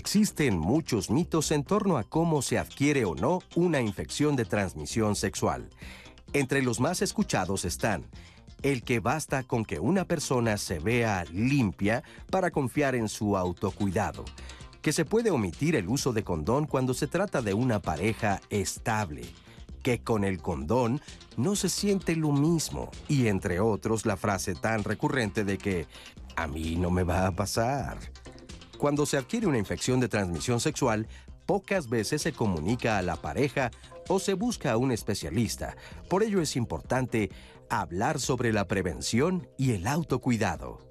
Existen muchos mitos en torno a cómo se adquiere o no una infección de transmisión sexual. Entre los más escuchados están el que basta con que una persona se vea limpia para confiar en su autocuidado, que se puede omitir el uso de condón cuando se trata de una pareja estable, que con el condón no se siente lo mismo, y entre otros la frase tan recurrente de que a mí no me va a pasar. Cuando se adquiere una infección de transmisión sexual, pocas veces se comunica a la pareja o se busca a un especialista. Por ello es importante hablar sobre la prevención y el autocuidado.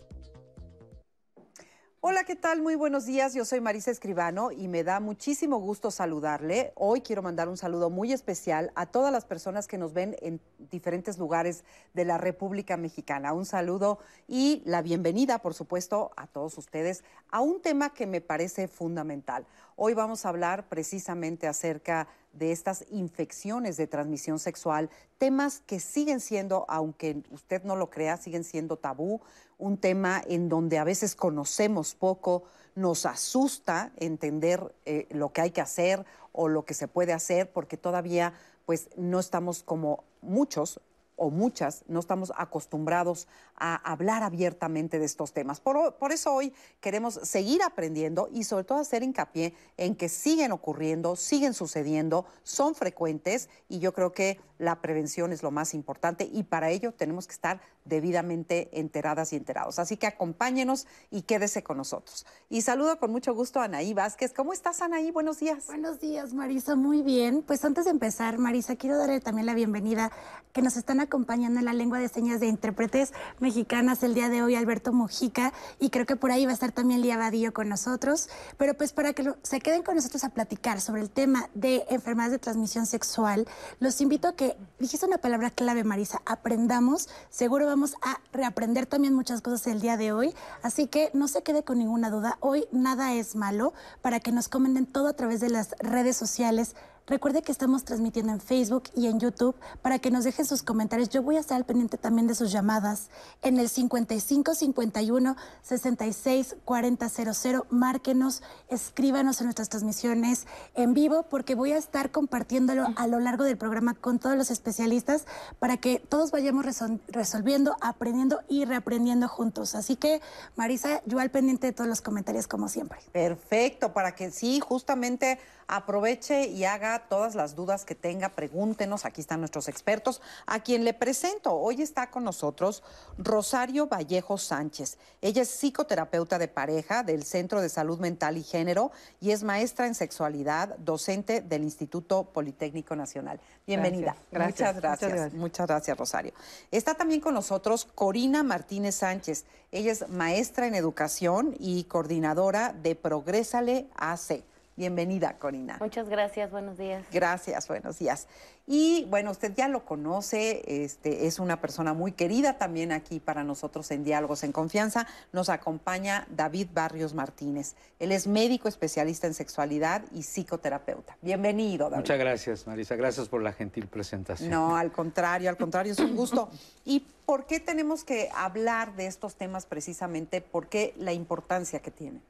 Hola, ¿qué tal? Muy buenos días. Yo soy Marisa Escribano y me da muchísimo gusto saludarle. Hoy quiero mandar un saludo muy especial a todas las personas que nos ven en diferentes lugares de la República Mexicana. Un saludo y la bienvenida, por supuesto, a todos ustedes a un tema que me parece fundamental. Hoy vamos a hablar precisamente acerca de estas infecciones de transmisión sexual, temas que siguen siendo, aunque usted no lo crea, siguen siendo tabú, un tema en donde a veces conocemos poco, nos asusta entender eh, lo que hay que hacer o lo que se puede hacer, porque todavía pues no estamos como muchos o muchas no estamos acostumbrados a hablar abiertamente de estos temas. Por, eso hoy queremos seguir aprendiendo y sobre todo hacer hincapié en que siguen ocurriendo, siguen sucediendo, son frecuentes y yo creo que la prevención es lo más importante y para ello tenemos que estar debidamente enteradas y enterados. Así que acompáñenos y quédese con nosotros. Y saludo con mucho gusto a Anaí Vázquez. ¿Cómo estás, Anaí? Buenos días. Buenos días, Marisa. Muy bien. Pues antes de empezar, Marisa, quiero darle también la bienvenida que nos están acompañando en la lengua de señas de intérpretes mexicanas el día de hoy, Alberto Mojica, y creo que por ahí va a estar también Lía Vadillo con nosotros. Pero pues para que se queden con nosotros a platicar sobre el tema de enfermedades de transmisión sexual, los invito a que dijiste una palabra clave, Marisa, aprendamos. Seguro vamos a reaprender también muchas cosas el día de hoy. Así que no se quede con ninguna duda. Hoy nada es malo para que nos comenten todo a través de las redes sociales Recuerde que estamos transmitiendo en Facebook y en YouTube para que nos dejen sus comentarios. Yo voy a estar al pendiente también de sus llamadas en el 55 51 66 40 00. Márquenos, escríbanos en nuestras transmisiones en vivo porque voy a estar compartiéndolo a lo largo del programa con todos los especialistas para que todos vayamos resolviendo, aprendiendo y reaprendiendo juntos. Así que, Marisa, yo al pendiente de todos los comentarios como siempre. Perfecto, para que sí, justamente aproveche y haga todas las dudas que tenga, pregúntenos, aquí están nuestros expertos, a quien le presento. Hoy está con nosotros Rosario Vallejo Sánchez. Ella es psicoterapeuta de pareja del Centro de Salud Mental y Género y es maestra en sexualidad, docente del Instituto Politécnico Nacional. Bienvenida. Muchas, gracias. Muchas gracias, Rosario. Está también con nosotros Corina Martínez Sánchez. Ella es maestra en educación y coordinadora de Progrésale AC. Bienvenida, Corina. Muchas gracias, buenos días. Gracias, buenos días. Y bueno, usted ya lo conoce, este, es una persona muy querida también aquí para nosotros en Diálogos en Confianza. Nos acompaña David Barrios Martínez. Él es médico especialista en sexualidad y psicoterapeuta. Bienvenido, David. Muchas gracias, Marisa. Gracias por la gentil presentación. No, al contrario, al contrario, es un gusto. ¿Y por qué tenemos que hablar de estos temas precisamente? ¿Por qué la importancia que tienen?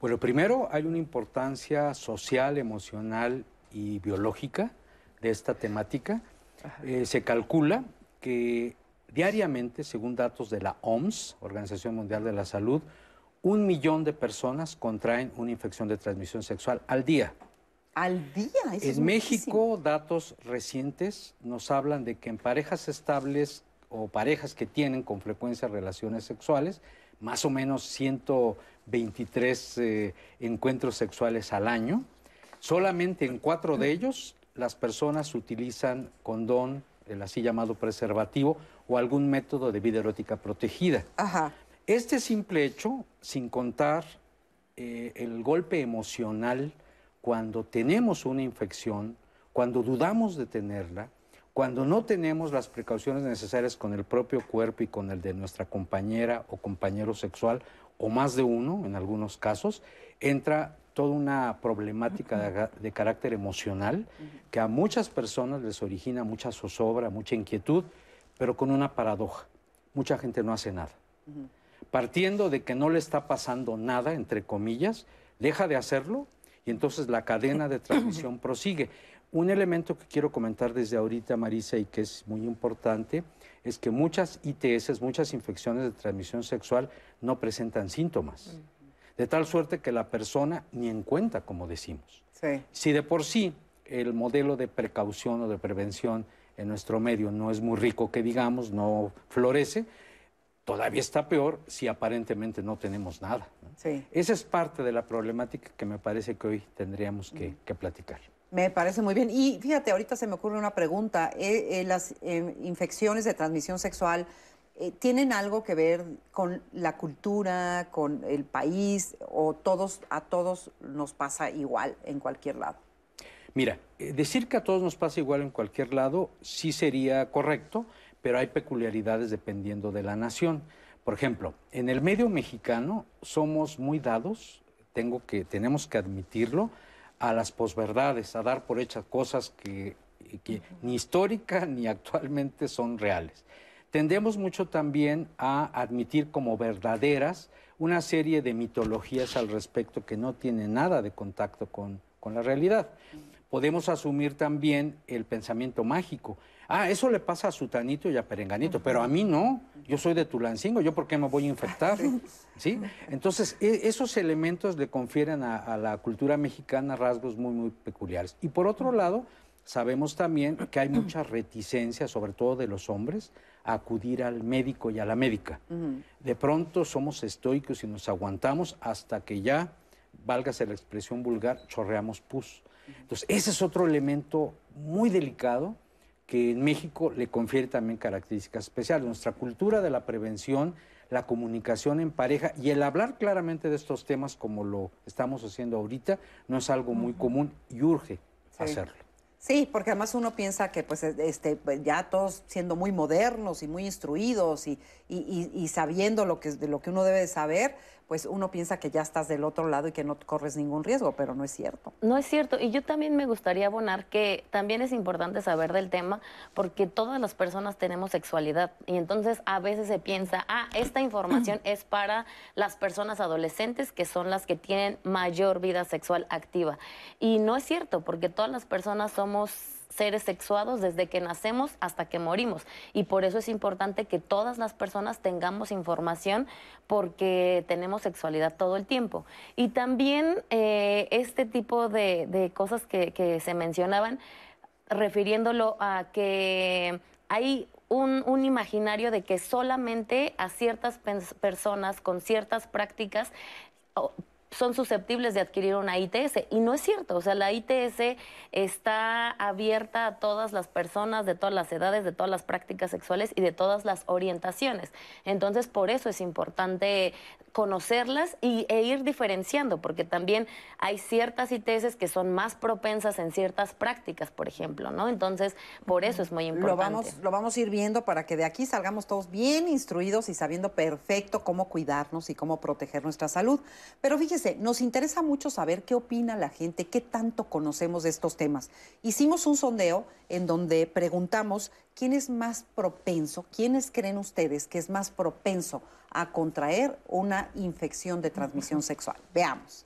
Bueno, primero hay una importancia social, emocional y biológica de esta temática. Eh, se calcula que diariamente, según datos de la OMS, Organización Mundial de la Salud, un millón de personas contraen una infección de transmisión sexual al día. Al día. en México, datos recientes nos hablan de que en parejas estables o parejas que tienen con frecuencia relaciones sexuales, más o menos 123 eh, encuentros sexuales al año. Solamente en cuatro de ellos las personas utilizan condón, el así llamado preservativo, o algún método de vida erótica protegida. Este simple hecho, sin contar eh, el golpe emocional cuando tenemos una infección, cuando dudamos de tenerla, cuando no tenemos las precauciones necesarias con el propio cuerpo y con el de nuestra compañera o compañero sexual, o más de uno en algunos casos, entra toda una problemática de, carácter emocional que a muchas personas les origina mucha zozobra, mucha inquietud, pero con una paradoja. Mucha gente no hace nada. Partiendo de que no le está pasando nada, entre comillas, deja de hacerlo y entonces la cadena de transmisión prosigue. Un elemento que quiero comentar desde ahorita, Marisa, y que es muy importante, es que muchas ITS, muchas infecciones de transmisión sexual, no presentan síntomas. De tal suerte que la persona ni en cuenta, como decimos. Si de por sí el modelo de precaución o de prevención en nuestro medio no es muy rico, que digamos, no florece, todavía está peor si aparentemente no tenemos nada. Esa es parte de la problemática que me parece que hoy tendríamos que, platicar. Me parece muy bien. Y fíjate, ahorita se me ocurre una pregunta. Eh, eh, ¿Las eh, infecciones de transmisión sexual tienen algo que ver con la cultura, con el país, o todos a todos nos pasa igual en cualquier lado? Mira, decir que a todos nos pasa igual en cualquier lado sí sería correcto, pero hay peculiaridades dependiendo de la nación. Por ejemplo, en el medio mexicano somos muy dados, tengo que, tenemos que admitirlo, a las posverdades, a dar por hechas cosas que, ni histórica ni actualmente son reales. Tendemos mucho también a admitir como verdaderas una serie de mitologías al respecto que no tienen nada de contacto con, con la realidad. Podemos asumir también el pensamiento mágico. Ah, eso le pasa a Sutanito y a Perenganito, pero a mí no. Yo soy de Tulancingo, ¿yo por qué me voy a infectar? ¿Sí? Entonces, e, esos elementos le confieren a, la cultura mexicana rasgos muy, muy peculiares. Y por otro lado, sabemos también que hay mucha reticencia, sobre todo de los hombres, a acudir al médico y a la médica. De pronto somos estoicos y nos aguantamos hasta que ya, válgase la expresión vulgar, chorreamos pus. Entonces, ese es otro elemento muy delicado que en México le confiere también características especiales. Nuestra cultura de la prevención, la comunicación en pareja y el hablar claramente de estos temas como lo estamos haciendo ahorita no es algo muy común y urge hacerlo. Sí, porque además uno piensa que pues este pues, ya todos siendo muy modernos y muy instruidos y, y, sabiendo lo que, de lo que uno debe de saber, pues uno piensa que ya estás del otro lado y que no corres ningún riesgo, pero no es cierto. No es cierto. Y yo también me gustaría abonar que también es importante saber del tema porque todas las personas tenemos sexualidad y entonces a veces se piensa, ah, esta información es para las personas adolescentes que son las que tienen mayor vida sexual activa. Y no es cierto porque todas las personas somos seres sexuados desde que nacemos hasta que morimos. Y por eso es importante que todas las personas tengamos información porque tenemos sexualidad todo el tiempo. Y también eh, este tipo de, cosas que, se mencionaban, refiriéndolo a que hay un, imaginario de que solamente a ciertas personas con ciertas prácticas son susceptibles de adquirir una ITS. Y no es cierto, o sea, la ITS está abierta a todas las personas de todas las edades, de todas las prácticas sexuales y de todas las orientaciones. Entonces, por eso es importante conocerlas y, e ir diferenciando, porque también hay ciertas ITS que son más propensas en ciertas prácticas, por ejemplo, ¿no? Entonces, por eso es muy importante. Lo vamos, lo vamos a ir viendo para que de aquí salgamos todos bien instruidos y sabiendo perfecto cómo cuidarnos y cómo proteger nuestra salud. Pero fíjese, nos interesa mucho saber qué opina la gente, qué tanto conocemos de estos temas. Hicimos un sondeo en donde preguntamos quién es más propenso, quiénes creen ustedes que es más propenso a contraer una infección de transmisión sexual. Veamos.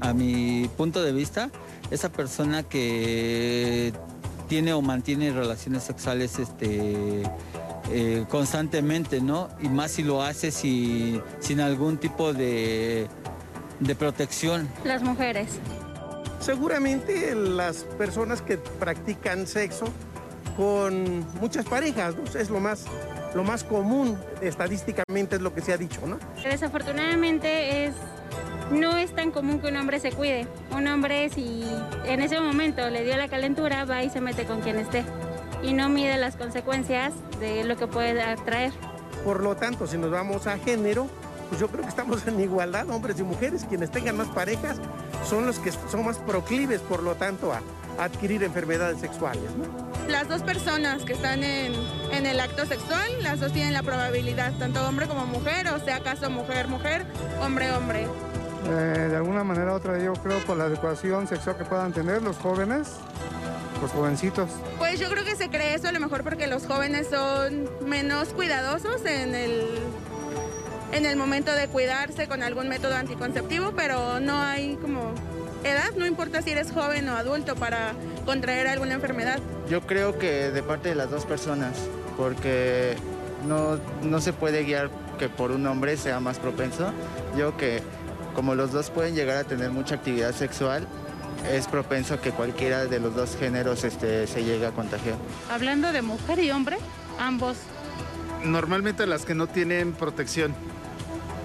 A mi punto de vista, esa persona que tiene o mantiene relaciones sexuales este, eh, constantemente, ¿no? Y más si lo hace sin algún tipo de, de protección. Las mujeres. Seguramente las personas que practican sexo con muchas parejas, ¿no? es lo más lo más común estadísticamente es lo que se ha dicho, ¿no? Desafortunadamente es no es tan común que un hombre se cuide. Un hombre si en ese momento le dio la calentura va y se mete con quien esté y no mide las consecuencias de lo que puede traer. Por lo tanto, si nos vamos a género, pues yo creo que estamos en igualdad, hombres y mujeres. Quienes tengan más parejas son los que son más proclives, por lo tanto, a, adquirir enfermedades sexuales. Las dos personas que están en, el acto sexual, las dos tienen la probabilidad, tanto hombre como mujer, o sea, caso mujer-mujer, hombre-hombre. Eh, de alguna manera u otra, yo creo por la educación sexual que puedan tener los jóvenes, los jovencitos. Pues yo creo que se cree eso a lo mejor porque los jóvenes son menos cuidadosos en el en el momento de cuidarse con algún método anticonceptivo, pero no hay como edad, no importa si eres joven o adulto para contraer alguna enfermedad. Yo creo que de parte de las dos personas, porque no, no se puede guiar que por un hombre sea más propenso. Yo que como los dos pueden llegar a tener mucha actividad sexual, es propenso que cualquiera de los dos géneros este, se llegue a contagiar. Hablando de mujer y hombre, ambos. Normalmente las que no tienen protección,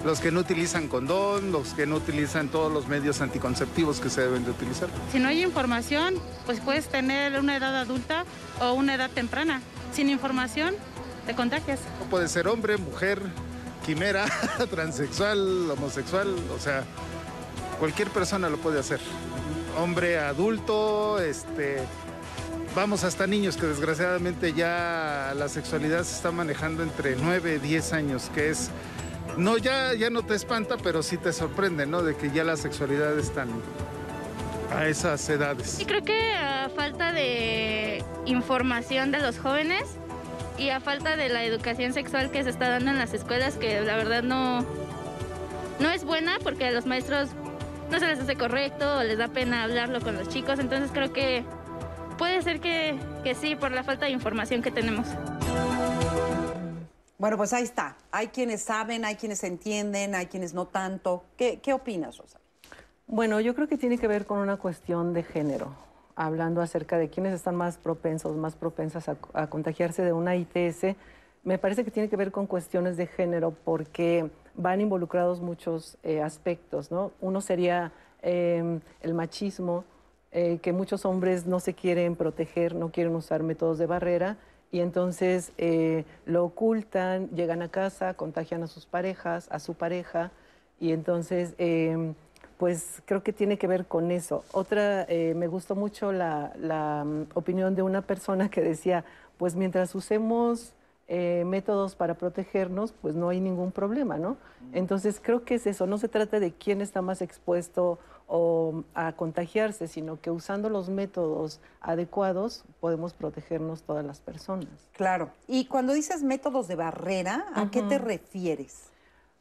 los que no utilizan condón, los que no utilizan todos los medios anticonceptivos que se deben de utilizar. Si no hay información, pues puedes tener una edad adulta o una edad temprana. Sin información, te contagias. Puede ser hombre, mujer, quimera, transexual, homosexual, o sea, cualquier persona lo puede hacer. Hombre, adulto, este, vamos hasta niños que desgraciadamente ya la sexualidad se está manejando entre 9 y 10 años, que es, no, ya, ya no te espanta, pero sí te sorprende, ¿no? De que ya la sexualidad están a esas edades. Y creo que a falta de información de los jóvenes y a falta de la educación sexual que se está dando en las escuelas, que la verdad no, no es buena porque los maestros no se les hace correcto o les da pena hablarlo con los chicos, entonces creo que puede ser que, que sí, por la falta de información que tenemos. Bueno, pues ahí está. Hay quienes saben, hay quienes entienden, hay quienes no tanto. ¿Qué, qué opinas, Rosa? Bueno, yo creo que tiene que ver con una cuestión de género, hablando acerca de quiénes están más propensos, más propensas a, a contagiarse de una ITS. Me parece que tiene que ver con cuestiones de género porque van involucrados muchos eh, aspectos, ¿no? Uno sería eh, el machismo, eh, que muchos hombres no se quieren proteger, no quieren usar métodos de barrera y entonces eh, lo ocultan, llegan a casa, contagian a sus parejas, a su pareja y entonces eh, pues creo que tiene que ver con eso. Otra, eh, me gustó mucho la, la, mm, opinión de una persona que decía, pues mientras usemos eh, métodos para protegernos, pues no hay ningún problema, ¿no? Entonces creo que es eso, no se trata de quién está más expuesto o a contagiarse, sino que usando los métodos adecuados podemos protegernos todas las personas. Claro. Y cuando dices métodos de barrera, ¿a qué te refieres?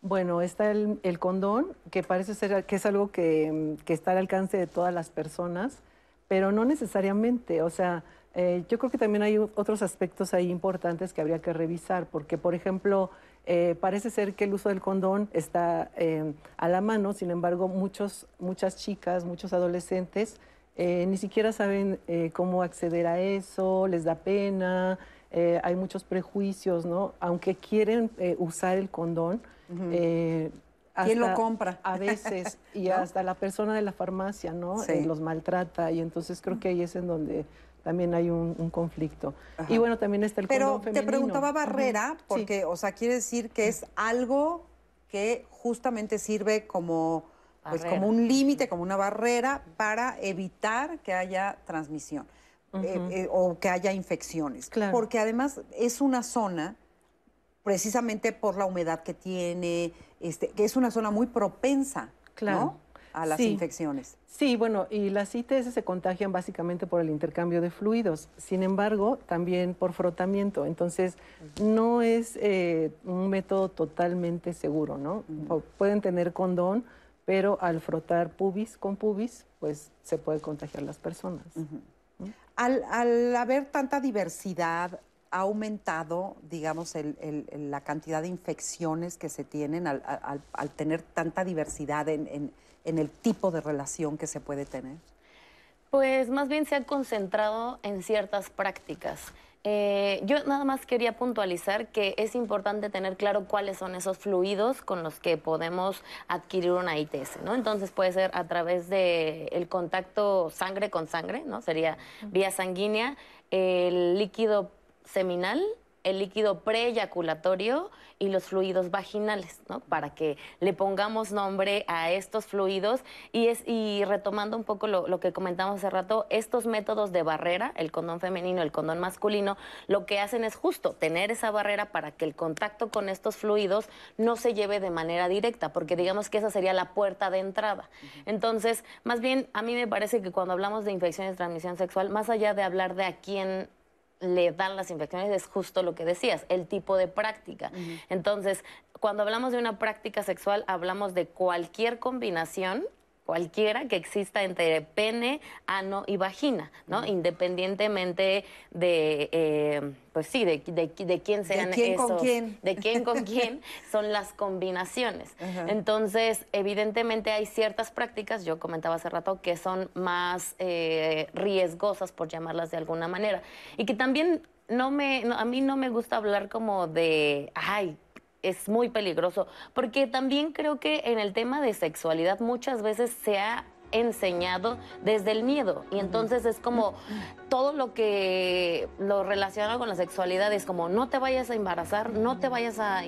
Bueno, está el, el condón, que parece ser que es algo que, que está al alcance de todas las personas, pero no necesariamente. O sea, eh, yo creo que también hay otros aspectos ahí importantes que habría que revisar, porque, por ejemplo, eh, parece ser que el uso del condón está eh, a la mano, sin embargo, muchos, muchas chicas, muchos adolescentes eh, ni siquiera saben cómo acceder a eso, les da pena, hay muchos prejuicios, ¿no? Aunque quieren usar el condón, eh, ¿Quién lo compra? A veces, y ¿No? hasta la persona de la farmacia, ¿no? Sí. Los maltrata, y entonces creo que ahí es en donde también hay un, un conflicto. Ajá. Y bueno, también está el Pero condón te preguntaba barrera, porque, o sea, quiere decir que es algo que justamente sirve como, pues, Barrera. como un límite, como una barrera para evitar que haya transmisión eh, eh, o que haya infecciones. Claro. Porque además es una zona, precisamente por la humedad que tiene, este, que es una zona muy propensa Claro. ¿no? A las Sí. infecciones. Sí, bueno, y las ITS se contagian básicamente por el intercambio de fluidos, sin embargo, también por frotamiento. Entonces, no es eh, un método totalmente seguro, ¿no? Pueden tener condón, pero al frotar pubis con pubis, pues se puede contagiar las personas. Al, al haber tanta diversidad, ha aumentado, digamos, el- el- el- la cantidad de infecciones que se tienen al, al- al tener tanta diversidad en, en- en el tipo de relación que se puede tener. Pues más bien se ha concentrado en ciertas prácticas. Eh, yo nada más quería puntualizar que es importante tener claro cuáles son esos fluidos con los que podemos adquirir una ITS, ¿no? Entonces puede ser a través de el contacto sangre con sangre, ¿no? Sería vía sanguínea, el líquido seminal, el líquido preeyaculatorio y los fluidos vaginales, ¿no? Para que le pongamos nombre a estos fluidos y es y retomando un poco lo, lo que comentamos hace rato, estos métodos de barrera, el condón femenino, el condón masculino, lo que hacen es justo tener esa barrera para que el contacto con estos fluidos no se lleve de manera directa, porque digamos que esa sería la puerta de entrada. Entonces, más bien a mí me parece que cuando hablamos de infecciones de transmisión sexual, más allá de hablar de a quién le dan las infecciones es justo lo que decías, el tipo de práctica. Entonces, cuando hablamos de una práctica sexual, hablamos de cualquier combinación cualquiera que exista entre pene, ano y vagina, ¿no? Independientemente de, eh, pues sí, de, de, quién sean ¿De quién esos, con quién? de quién con quién son las combinaciones. Entonces, evidentemente hay ciertas prácticas, yo comentaba hace rato, que son más eh, riesgosas, por llamarlas de alguna manera, y que también no me, a mí no me gusta hablar como de, ay, es muy peligroso, porque también creo que en el tema de sexualidad muchas veces se ha enseñado desde el miedo. Y entonces es como todo lo que lo relacionado con la sexualidad es como no te vayas a embarazar, no te vayas a,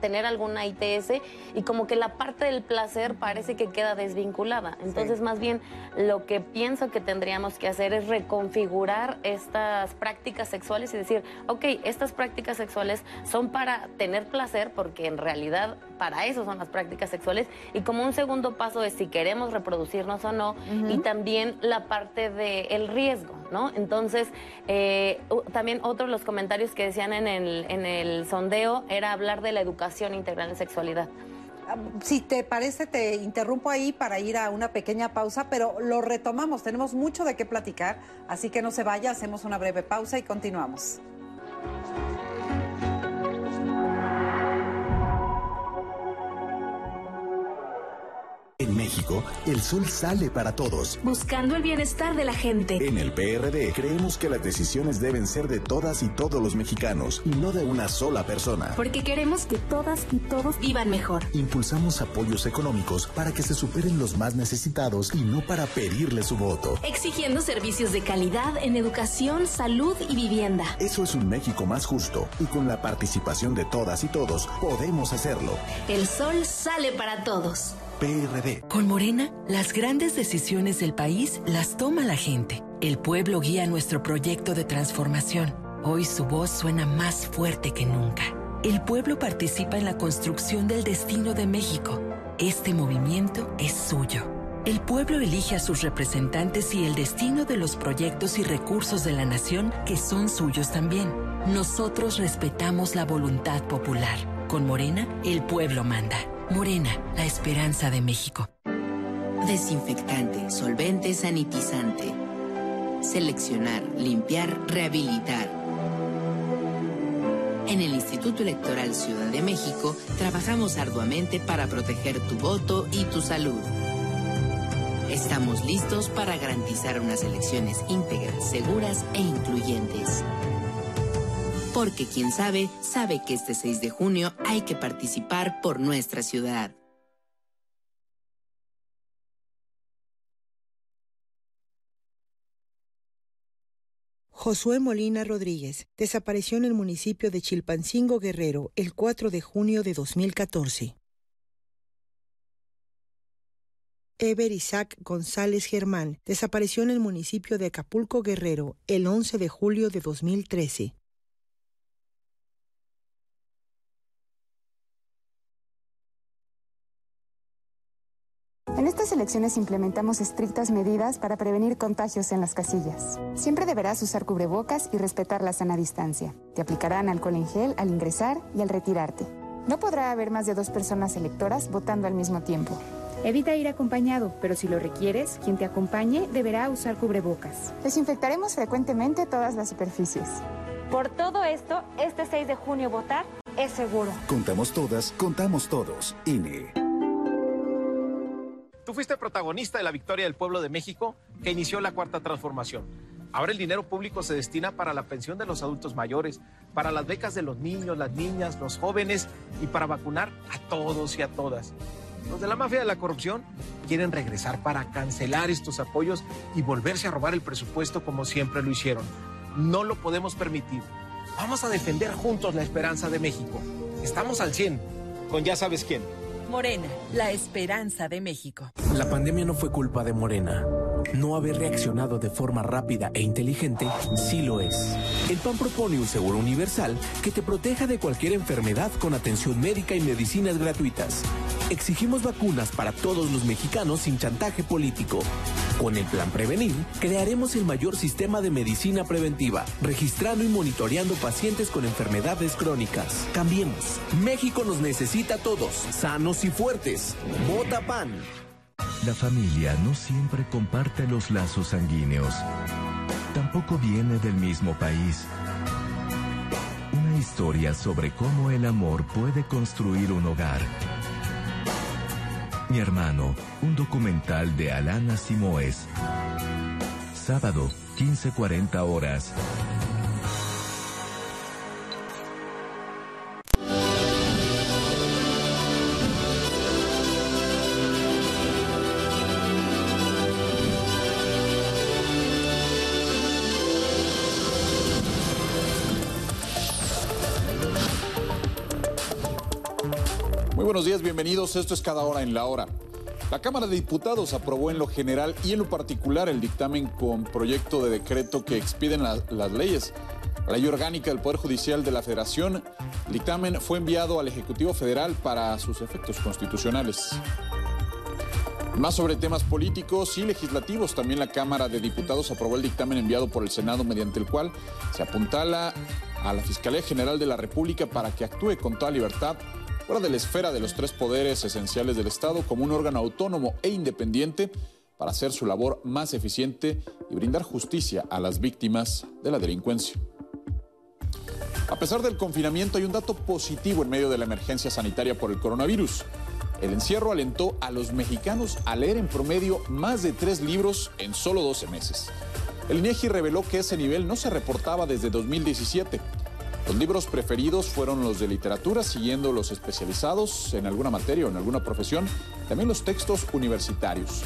tener alguna ITS y como que la parte del placer parece que queda desvinculada. Entonces más bien lo que pienso que tendríamos que hacer es reconfigurar estas prácticas sexuales y decir, ok, estas prácticas sexuales son para tener placer porque en realidad para eso son las prácticas sexuales. Y como un segundo paso es si queremos reproducirnos o no y también la parte del riesgo, ¿no? Entonces, eh, también otro de los comentarios que decían en el, en el sondeo era hablar de la educación integral en sexualidad. Si te parece, te interrumpo ahí para ir a una pequeña pausa, pero lo retomamos. Tenemos mucho de qué platicar, así que no se vaya, hacemos una breve pausa y continuamos. México, el sol sale para todos. Buscando el bienestar de la gente. En el PRD creemos que las decisiones deben ser de todas y todos los mexicanos y no de una sola persona. Porque queremos que todas y todos vivan mejor. Impulsamos apoyos económicos para que se superen los más necesitados y no para pedirle su voto. Exigiendo servicios de calidad en educación, salud y vivienda. Eso es un México más justo y con la participación de todas y todos podemos hacerlo. El sol sale para todos. Con Morena, las grandes decisiones del país las toma la gente. El pueblo guía nuestro proyecto de transformación. Hoy su voz suena más fuerte que nunca. El pueblo participa en la construcción del destino de México. Este movimiento es suyo. El pueblo elige a sus representantes y el destino de los proyectos y recursos de la nación que son suyos también. Nosotros respetamos la voluntad popular. Con Morena, el pueblo manda. Morena, la esperanza de México. Desinfectante, solvente, sanitizante. Seleccionar, limpiar, rehabilitar. En el Instituto Electoral Ciudad de México trabajamos arduamente para proteger tu voto y tu salud. Estamos listos para garantizar unas elecciones íntegras, seguras e incluyentes. Porque quien sabe, sabe que este 6 de junio hay que participar por nuestra ciudad. Josué Molina Rodríguez desapareció en el municipio de Chilpancingo Guerrero el 4 de junio de 2014. Ever Isaac González Germán desapareció en el municipio de Acapulco Guerrero el 11 de julio de 2013. En estas elecciones implementamos estrictas medidas para prevenir contagios en las casillas. Siempre deberás usar cubrebocas y respetar la sana distancia. Te aplicarán alcohol en gel al ingresar y al retirarte. No podrá haber más de dos personas electoras votando al mismo tiempo. Evita ir acompañado, pero si lo requieres, quien te acompañe deberá usar cubrebocas. Desinfectaremos frecuentemente todas las superficies. Por todo esto, este 6 de junio votar es seguro. Contamos todas, contamos todos. INE. Tú fuiste protagonista de la victoria del pueblo de México que inició la cuarta transformación. Ahora el dinero público se destina para la pensión de los adultos mayores, para las becas de los niños, las niñas, los jóvenes y para vacunar a todos y a todas. Los de la mafia de la corrupción quieren regresar para cancelar estos apoyos y volverse a robar el presupuesto como siempre lo hicieron. No lo podemos permitir. Vamos a defender juntos la esperanza de México. Estamos al 100, con ya sabes quién. Morena, la esperanza de México. La pandemia no fue culpa de Morena. No haber reaccionado de forma rápida e inteligente sí lo es. El PAN propone un seguro universal que te proteja de cualquier enfermedad con atención médica y medicinas gratuitas. Exigimos vacunas para todos los mexicanos sin chantaje político. Con el Plan Prevenir, crearemos el mayor sistema de medicina preventiva, registrando y monitoreando pacientes con enfermedades crónicas. Cambiemos. México nos necesita a todos, sanos y fuertes. Vota PAN. La familia no siempre comparte los lazos sanguíneos. Tampoco viene del mismo país. Una historia sobre cómo el amor puede construir un hogar. Mi hermano, un documental de Alana Simoes. Sábado, 15:40 horas. Buenos días, bienvenidos. Esto es Cada Hora en la Hora. La Cámara de Diputados aprobó en lo general y en lo particular el dictamen con proyecto de decreto que expiden la- las leyes. La ley orgánica del Poder Judicial de la Federación. El dictamen fue enviado al Ejecutivo Federal para sus efectos constitucionales. Más sobre temas políticos y legislativos, también la Cámara de Diputados aprobó el dictamen enviado por el Senado mediante el cual se apuntala a la Fiscalía General de la República para que actúe con toda libertad fuera de la esfera de los tres poderes esenciales del Estado como un órgano autónomo e independiente para hacer su labor más eficiente y brindar justicia a las víctimas de la delincuencia. A pesar del confinamiento hay un dato positivo en medio de la emergencia sanitaria por el coronavirus. El encierro alentó a los mexicanos a leer en promedio más de tres libros en solo 12 meses. El INEGI reveló que ese nivel no se reportaba desde 2017. Los libros preferidos fueron los de literatura, siguiendo los especializados en alguna materia o en alguna profesión, también los textos universitarios.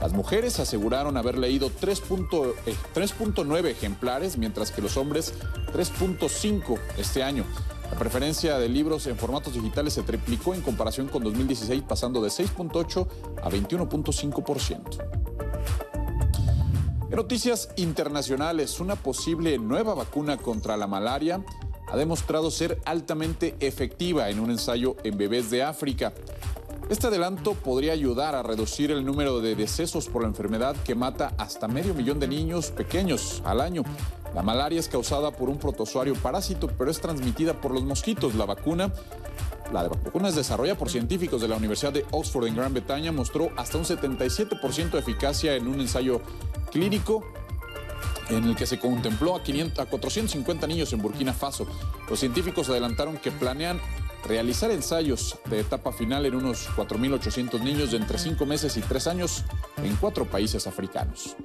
Las mujeres aseguraron haber leído 3.9 eh, 3.9 ejemplares, mientras que los hombres 3.5 este año. La preferencia de libros en formatos digitales se triplicó en comparación con 2016, pasando de 6.8 a 21.5%. En noticias internacionales, una posible nueva vacuna contra la malaria ha demostrado ser altamente efectiva en un ensayo en bebés de África. Este adelanto podría ayudar a reducir el número de decesos por la enfermedad que mata hasta medio millón de niños pequeños al año. La malaria es causada por un protozoario parásito, pero es transmitida por los mosquitos. La vacuna la vacuna es desarrollada por científicos de la Universidad de Oxford en Gran Bretaña, mostró hasta un 77% de eficacia en un ensayo clínico en el que se contempló a, 500 a 450 niños en Burkina Faso. Los científicos adelantaron que planean realizar ensayos de etapa final en unos 4.800 niños de entre 5 meses y 3 años en cuatro países africanos.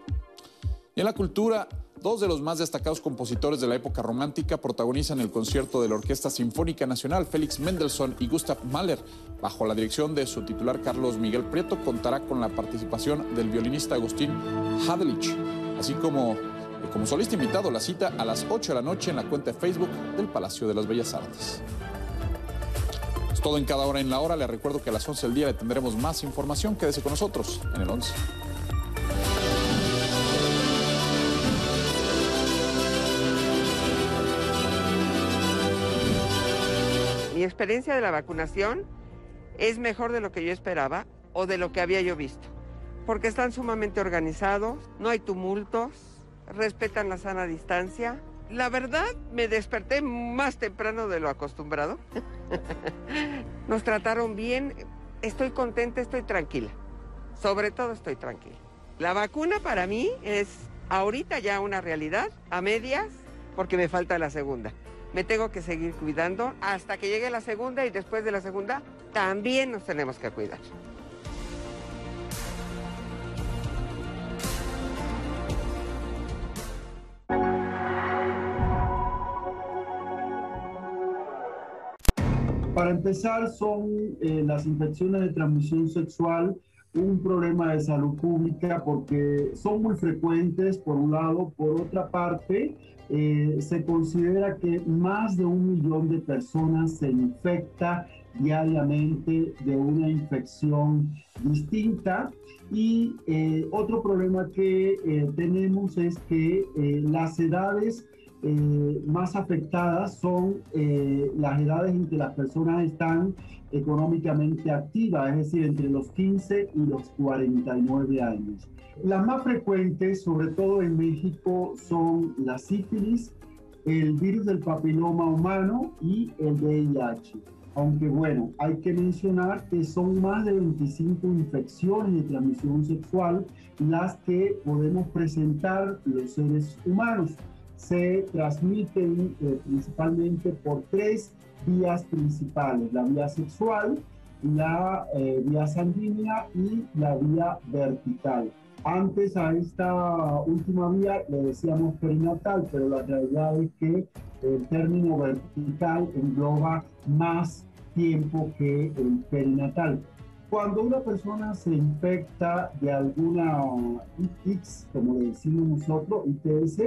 Y en la cultura, dos de los más destacados compositores de la época romántica protagonizan el concierto de la Orquesta Sinfónica Nacional. Félix Mendelssohn y Gustav Mahler, bajo la dirección de su titular Carlos Miguel Prieto, contará con la participación del violinista Agustín Hadelich, así como como solista invitado la cita a las 8 de la noche en la cuenta de Facebook del Palacio de las Bellas Artes. Es todo en cada hora en la hora. Le recuerdo que a las 11 del día le tendremos más información. Quédese con nosotros en el 11. Mi experiencia de la vacunación es mejor de lo que yo esperaba o de lo que había yo visto, porque están sumamente organizados, no hay tumultos, respetan la sana distancia. La verdad, me desperté más temprano de lo acostumbrado. Nos trataron bien, estoy contenta, estoy tranquila. Sobre todo estoy tranquila. La vacuna para mí es ahorita ya una realidad, a medias, porque me falta la segunda. Me tengo que seguir cuidando hasta que llegue la segunda y después de la segunda también nos tenemos que cuidar. Para empezar, son eh, las infecciones de transmisión sexual un problema de salud pública porque son muy frecuentes, por un lado. Por otra parte, eh, se considera que más de un millón de personas se infecta diariamente de una infección distinta. Y eh, otro problema que tenemos es que las edades más afectadas son las edades en que las personas están económicamente activas, es decir, entre los 15 y los 49 años. Las más frecuentes, sobre todo en México, son la sífilis, el virus del papiloma humano y el VIH. Aunque bueno, hay que mencionar que son más de 25 infecciones de transmisión sexual las que podemos presentar los seres humanos. Se transmiten eh, principalmente por tres vías principales, la vía sexual, la eh, vía sanguínea y la vía vertical. Antes a esta última vía le decíamos perinatal, pero la realidad es que el término vertical engloba más tiempo que el perinatal. Cuando una persona se infecta de alguna ITX, como le decimos nosotros, ITS,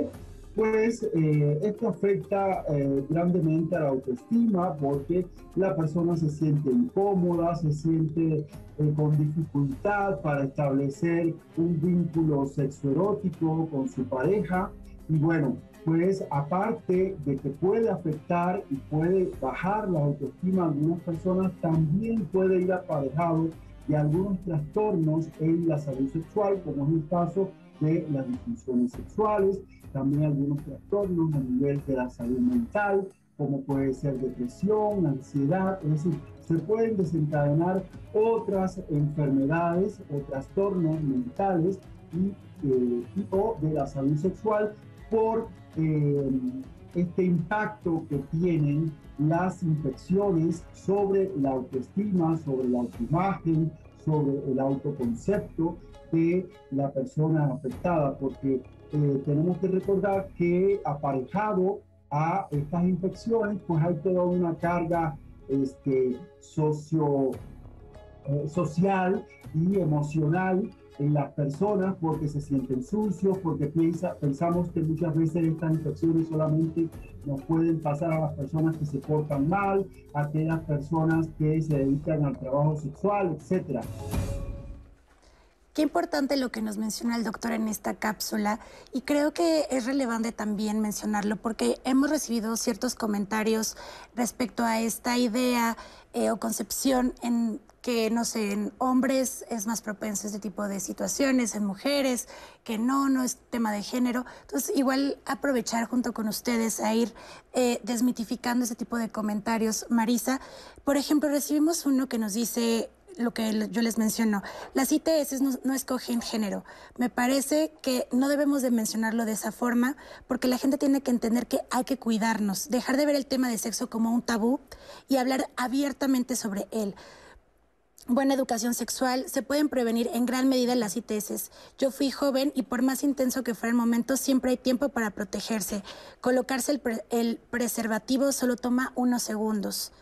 pues eh, esto afecta eh, grandemente a la autoestima porque la persona se siente incómoda, se siente eh, con dificultad para establecer un vínculo sexoerótico con su pareja. Y bueno, pues aparte de que puede afectar y puede bajar la autoestima de algunas personas, también puede ir aparejado de algunos trastornos en la salud sexual, como es el caso de las disfunciones sexuales, también algunos trastornos a nivel de la salud mental, como puede ser depresión, ansiedad, es decir, se pueden desencadenar otras enfermedades o trastornos mentales y, eh, o de la salud sexual por eh, este impacto que tienen las infecciones sobre la autoestima, sobre la autoimagen, sobre el autoconcepto de la persona afectada, porque eh, tenemos que recordar que aparejado a estas infecciones, pues hay toda una carga este, socio, eh, social y emocional en las personas porque se sienten sucios, porque piensa, pensamos que muchas veces estas infecciones solamente nos pueden pasar a las personas que se portan mal, a aquellas personas que se dedican al trabajo sexual, etcétera. Qué importante lo que nos menciona el doctor en esta cápsula y creo que es relevante también mencionarlo porque hemos recibido ciertos comentarios respecto a esta idea eh, o concepción en que, no sé, en hombres es más propenso este tipo de situaciones, en mujeres, que no, no es tema de género. Entonces, igual aprovechar junto con ustedes a ir eh, desmitificando ese tipo de comentarios. Marisa, por ejemplo, recibimos uno que nos dice, lo que yo les menciono. Las ITS no, escogen género. Me parece que no debemos de mencionarlo de esa forma porque la gente tiene que entender que hay que cuidarnos, dejar de ver el tema de sexo como un tabú y hablar abiertamente sobre él. Buena educación sexual, se pueden prevenir en gran medida las ITS. Yo fui joven y por más intenso que fuera el momento, siempre hay tiempo para protegerse. Colocarse el preservativo solo toma unos segundos.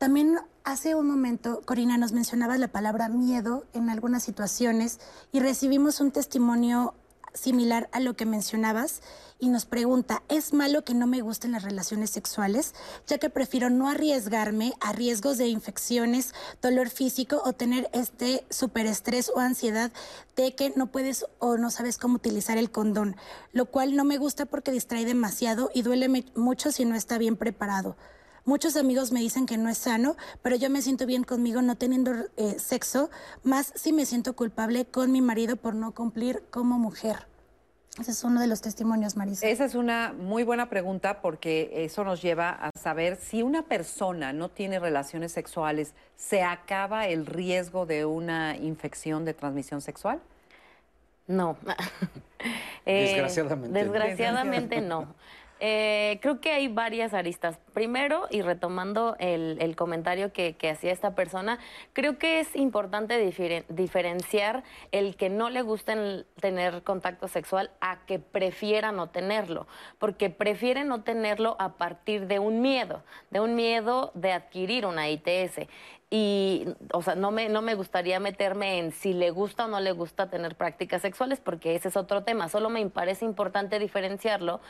También hace un momento, Corina, nos mencionaba la palabra miedo en algunas situaciones y recibimos un testimonio similar a lo que mencionabas y nos pregunta, ¿es malo que no me gusten las relaciones sexuales? Ya que prefiero no arriesgarme a riesgos de infecciones, dolor físico o tener este superestrés o ansiedad de que no puedes o no sabes cómo utilizar el condón, lo cual no me gusta porque distrae demasiado y duele mucho si no está bien preparado. Muchos amigos me dicen que no es sano, pero yo me siento bien conmigo no teniendo eh, sexo, más si me siento culpable con mi marido por no cumplir como mujer. Ese es uno de los testimonios, Marisa. Esa es una muy buena pregunta porque eso nos lleva a saber si una persona no tiene relaciones sexuales, ¿se acaba el riesgo de una infección de transmisión sexual? No. desgraciadamente. Eh, desgraciadamente no. Eh, creo que hay varias aristas. Primero, y retomando el, comentario que, hacía esta persona, creo que es importante diferenciar el que no le gusten tener contacto sexual a que prefiera no tenerlo, porque prefiere no tenerlo a partir de un miedo, de un miedo de adquirir una ITS. Y, o sea, no me, no me gustaría meterme en si le gusta o no le gusta tener prácticas sexuales, porque ese es otro tema. Solo me parece importante diferenciarlo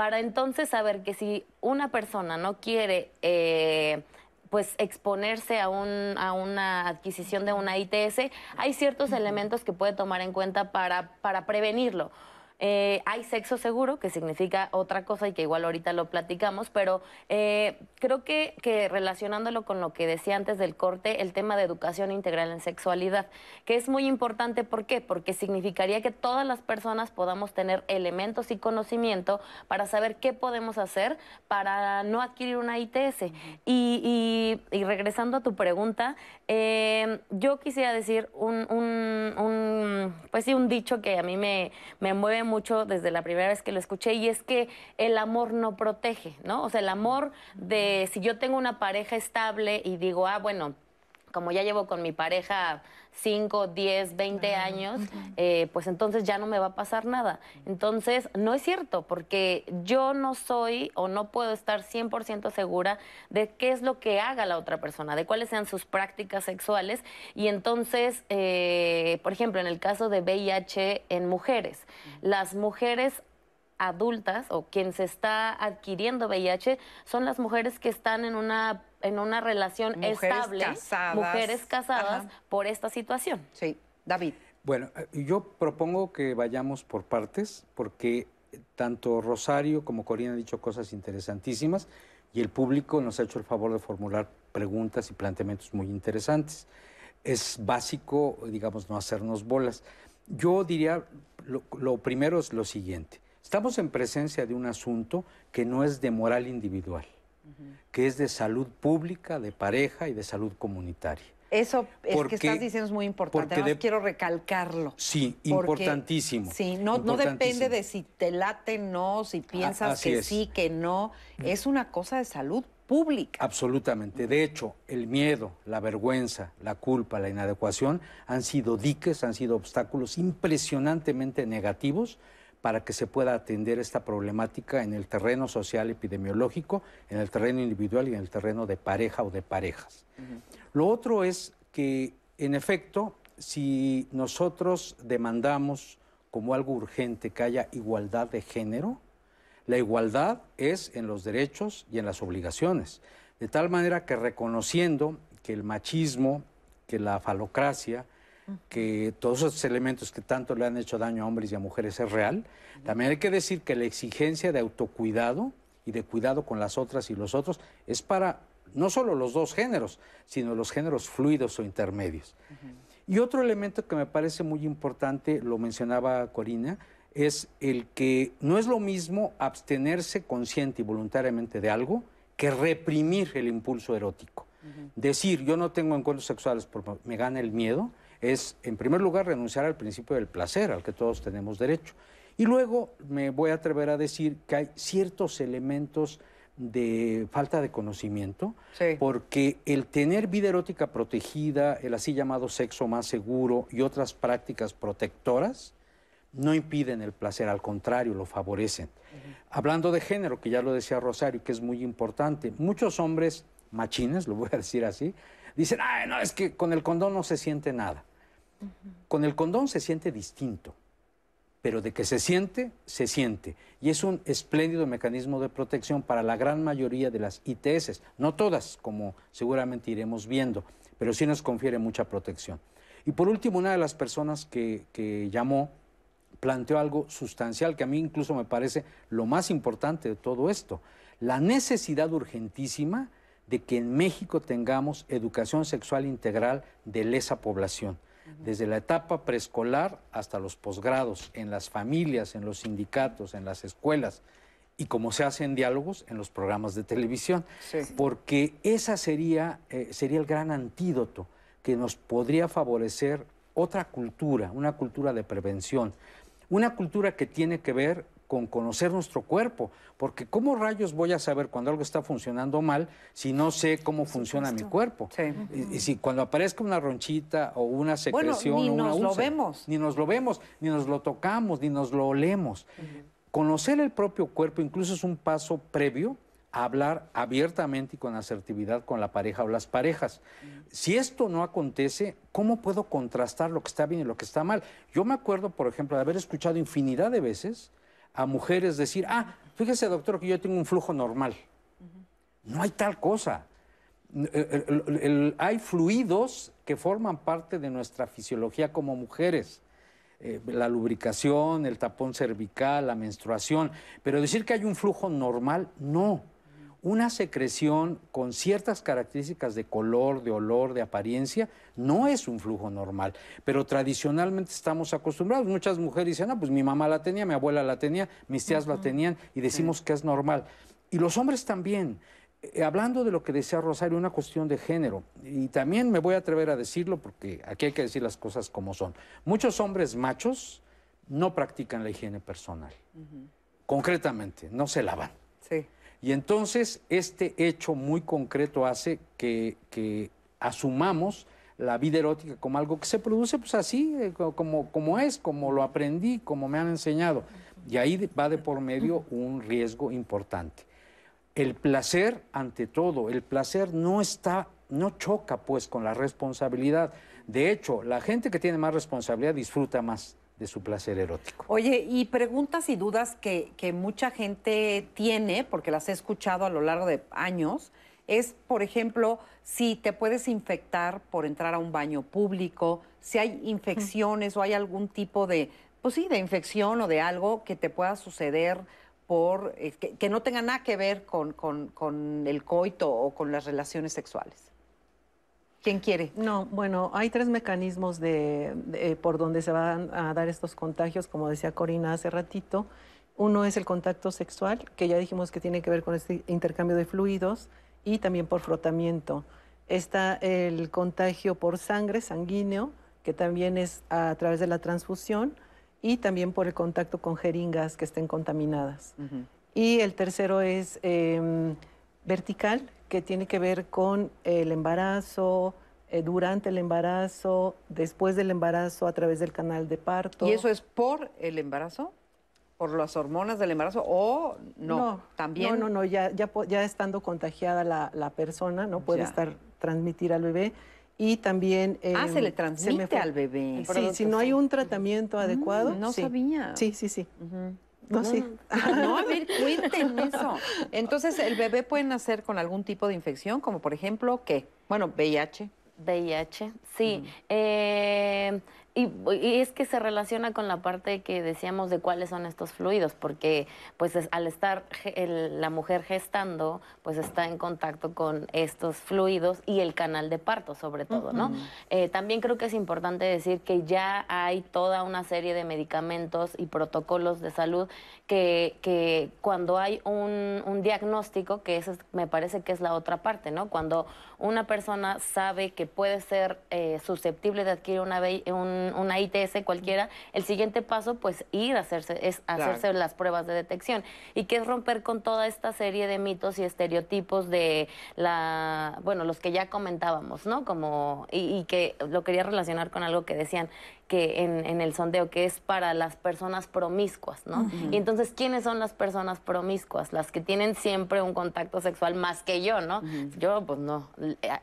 para entonces saber que si una persona no quiere eh, pues exponerse a, un, a una adquisición de una ITS, hay ciertos elementos que puede tomar en cuenta para, para prevenirlo. Eh, hay sexo seguro, que significa otra cosa y que igual ahorita lo platicamos, pero eh, creo que, que, relacionándolo con lo que decía antes del corte, el tema de educación integral en sexualidad, que es muy importante, ¿por qué? Porque significaría que todas las personas podamos tener elementos y conocimiento para saber qué podemos hacer para no adquirir una ITS. y, y, regresando a tu pregunta, eh, yo quisiera decir un, un, un, pues sí, un dicho que a mí me, me mueve mucho desde la primera vez que lo escuché y es que el amor no protege, ¿no? O sea, el amor de si yo tengo una pareja estable y digo, ah, bueno, como ya llevo con mi pareja 5, 10, 20 años, eh, pues entonces ya no me va a pasar nada. Entonces, no es cierto, porque yo no soy o no puedo estar 100% segura de qué es lo que haga la otra persona, de cuáles sean sus prácticas sexuales. Y entonces, eh, por ejemplo, en el caso de VIH en mujeres, las mujeres adultas o quien se está adquiriendo VIH son las mujeres que están en una en una relación estable, mujeres casadas por esta situación. Sí, David. Bueno, eh, yo propongo que vayamos por partes porque tanto Rosario como Corina han dicho cosas interesantísimas y el público nos ha hecho el favor de formular preguntas y planteamientos muy interesantes. Es básico, digamos, no hacernos bolas. Yo diría, lo primero es lo siguiente. Estamos en presencia de un asunto que no es de moral individual, que es de salud pública, de pareja y de salud comunitaria. Eso es que estás diciendo es muy importante. Además, quiero recalcarlo. Sí, importantísimo. Sí, no, no depende de si te late, no, si piensas que sí, que no. Es una cosa de salud pública. Absolutamente. De hecho, el miedo, la vergüenza, la culpa, la inadecuación han sido diques, han sido obstáculos impresionantemente negativos para que se pueda atender esta problemática en el terreno social epidemiológico, en el terreno individual y en el terreno de pareja o de parejas. Lo otro es que, en efecto, si nosotros demandamos como algo urgente que haya igualdad de género, la igualdad es en los derechos y en las obligaciones. De tal manera que reconociendo que el machismo, que la falocracia, que todos esos elementos que tanto le han hecho daño a hombres y a mujeres es real. También hay que decir que la exigencia de autocuidado y de cuidado con las otras y los otros es para no solo los dos géneros, sino los géneros fluidos o intermedios. Y otro elemento que me parece muy importante, lo mencionaba Corina, es el que no es lo mismo abstenerse consciente y voluntariamente de algo que reprimir el impulso erótico. Decir, yo no tengo encuentros sexuales porque me gana el miedo, es, en primer lugar, renunciar al principio del placer, al que todos tenemos derecho. Y luego me voy a atrever a decir que hay ciertos elementos de falta de conocimiento, porque el tener vida erótica protegida, el así llamado sexo más seguro y otras prácticas protectoras, no impiden el placer, al contrario, lo favorecen. Hablando de género, que ya lo decía Rosario, que es muy importante, muchos hombres machines, lo voy a decir así, dicen, ay, no, es que con el condón no se siente nada. Con el condón se siente distinto, pero de que se siente, se siente. Y es un espléndido mecanismo de protección para la gran mayoría de las ITS, no todas, como seguramente iremos viendo, pero sí nos confiere mucha protección. Y por último, una de las personas que, llamó planteó algo sustancial que a mí incluso me parece lo más importante de todo esto, la necesidad urgentísima de que en México tengamos educación sexual integral de esa población desde la etapa preescolar hasta los posgrados, en las familias, en los sindicatos, en las escuelas y como se hacen diálogos en los programas de televisión, porque esa sería, eh, sería el gran antídoto que nos podría favorecer otra cultura, una cultura de prevención, una cultura que tiene que ver con conocer nuestro cuerpo, porque ¿cómo rayos voy a saber cuando algo está funcionando mal si no sé cómo funciona mi cuerpo? Y, si cuando aparezca una ronchita o una secreción ni o una nos lo vemos. Ni nos lo vemos, ni nos lo tocamos, ni nos lo olemos. Conocer el propio cuerpo incluso es un paso previo a hablar abiertamente y con asertividad con la pareja o las parejas. Si esto no acontece, ¿cómo puedo contrastar lo que está bien y lo que está mal? Yo me acuerdo, por ejemplo, de haber escuchado infinidad de veces a mujeres decir, ah, fíjese doctor que yo tengo un flujo normal. No hay tal cosa. El- el- el- hay fluidos que forman parte de nuestra fisiología como mujeres. Eh, la lubricación, el tapón cervical, la menstruación. Pero decir que hay un flujo normal, no. Una secreción con ciertas características de color, de olor, de apariencia, no es un flujo normal. Pero tradicionalmente estamos acostumbrados. Muchas mujeres dicen, ah, pues mi mamá la tenía, mi abuela la tenía, mis tías la tenían, y decimos que es normal. Y los hombres también. Eh, hablando de lo que decía Rosario, una cuestión de género, y también me voy a atrever a decirlo porque aquí hay que decir las cosas como son. Muchos hombres machos no practican la higiene personal, concretamente, no se lavan. Sí. Y entonces este hecho muy concreto hace que, asumamos la vida erótica como algo que se produce pues así, eh, co- como, como es, como lo aprendí, como me han enseñado. Y ahí va de por medio un riesgo importante. El placer ante todo, el placer no está, no choca pues con la responsabilidad. De hecho, la gente que tiene más responsabilidad disfruta más de su placer erótico. Oye, y preguntas y dudas que, que mucha gente tiene, porque las he escuchado a lo largo de años, es, por ejemplo, si te puedes infectar por entrar a un baño público, si hay infecciones o hay algún tipo de, pues sí, de infección o de algo que te pueda suceder por, eh, que, que no tenga nada que ver con, con- con el coito o con las relaciones sexuales. ¿Quién quiere? No, bueno, hay tres mecanismos de, de- por donde se van a dar estos contagios, como decía Corina hace ratito. Uno es el contacto sexual, que ya dijimos que tiene que ver con este intercambio de fluidos, y también por frotamiento. Está el contagio por sangre, sanguíneo, que también es a través de la transfusión, y también por el contacto con jeringas que estén contaminadas. Y el tercero es em, vertical, que tiene que ver con el embarazo, eh, durante el embarazo, después del embarazo, a través del canal de parto. ¿Y eso es por el embarazo? ¿Por las hormonas del embarazo? ¿O no? ¿También? No, no, no, ya, ya, po- ya estando contagiada la, la persona, ¿no? Puede Ya. estar, transmitir al bebé. Y también... Ah, em, se le me transmite al bebé. Sí, si no hay un tratamiento adecuado. no sí. sabía. Sí, sí, sí. No, sí. No, a ver, cuéntenme eso. Entonces, ¿el bebé puede nacer con algún tipo de infección? Como por ejemplo, ¿qué? Bueno, VIH. VIH, sí. Eh, y, y es que se relaciona con la parte que decíamos de cuáles son estos fluidos, porque pues es- al estar el- la mujer gestando, pues está en contacto con estos fluidos y el canal de parto sobre todo, ¿no? Eh, también creo que es importante decir que ya hay toda una serie de medicamentos y protocolos de salud que, que cuando hay un, un diagnóstico, que eso es- me parece que es la otra parte, ¿no? Cuando una persona sabe que puede ser eh, susceptible de adquirir una, VI un- una ITS cualquiera, el siguiente paso, pues ir a hacerse, es Claro. hacerse las pruebas de detección. Y que es romper con toda esta serie de mitos y estereotipos de la, bueno, los que ya comentábamos, ¿no? Como, y, y que lo quería relacionar con algo que decían que en, en el sondeo, que es para las personas promiscuas, ¿no? Y entonces, ¿quiénes son las personas promiscuas? Las que tienen siempre un contacto sexual más que yo, ¿no? Yo, pues no,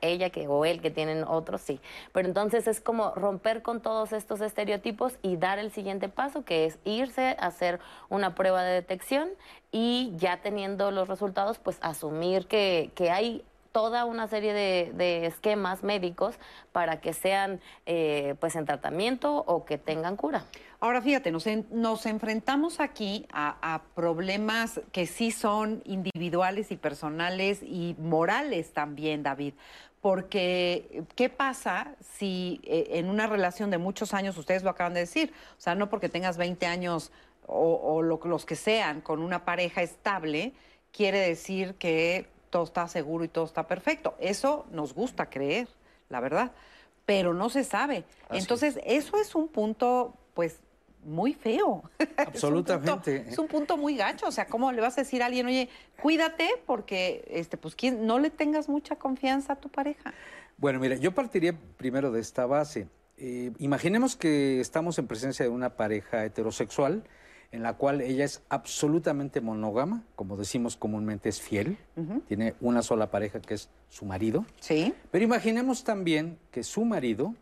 ella que, o él que tienen otros, sí. Pero entonces es como romper con todos estos estereotipos y dar el siguiente paso, que es irse a hacer una prueba de detección y ya teniendo los resultados, pues asumir que, que hay toda una serie de, esquemas médicos para que sean eh, pues en tratamiento o que tengan cura. Ahora fíjate, nos, nos enfrentamos aquí a, problemas que sí son individuales y personales y morales también, David. Porque, ¿qué pasa si eh, en una relación de muchos años, ustedes lo acaban de decir, o sea, no porque tengas 20 años o, o lo- los que sean con una pareja estable, quiere decir que todo está seguro y todo está perfecto. Eso nos gusta creer, la verdad, pero no se sabe. Así Entonces, eso es un punto, pues, muy feo. Absolutamente. Es un punto muy gacho. O sea, ¿cómo le vas a decir a alguien, oye, cuídate porque, este, pues, ¿quién, no le tengas mucha confianza a tu pareja? Bueno, mira, yo partiría primero de esta base. Eh, imaginemos que estamos en presencia de una pareja heterosexual en la cual ella es absolutamente monógama, como decimos comúnmente es fiel, tiene una sola pareja que es su marido. Sí. Pero imaginemos también que su marido,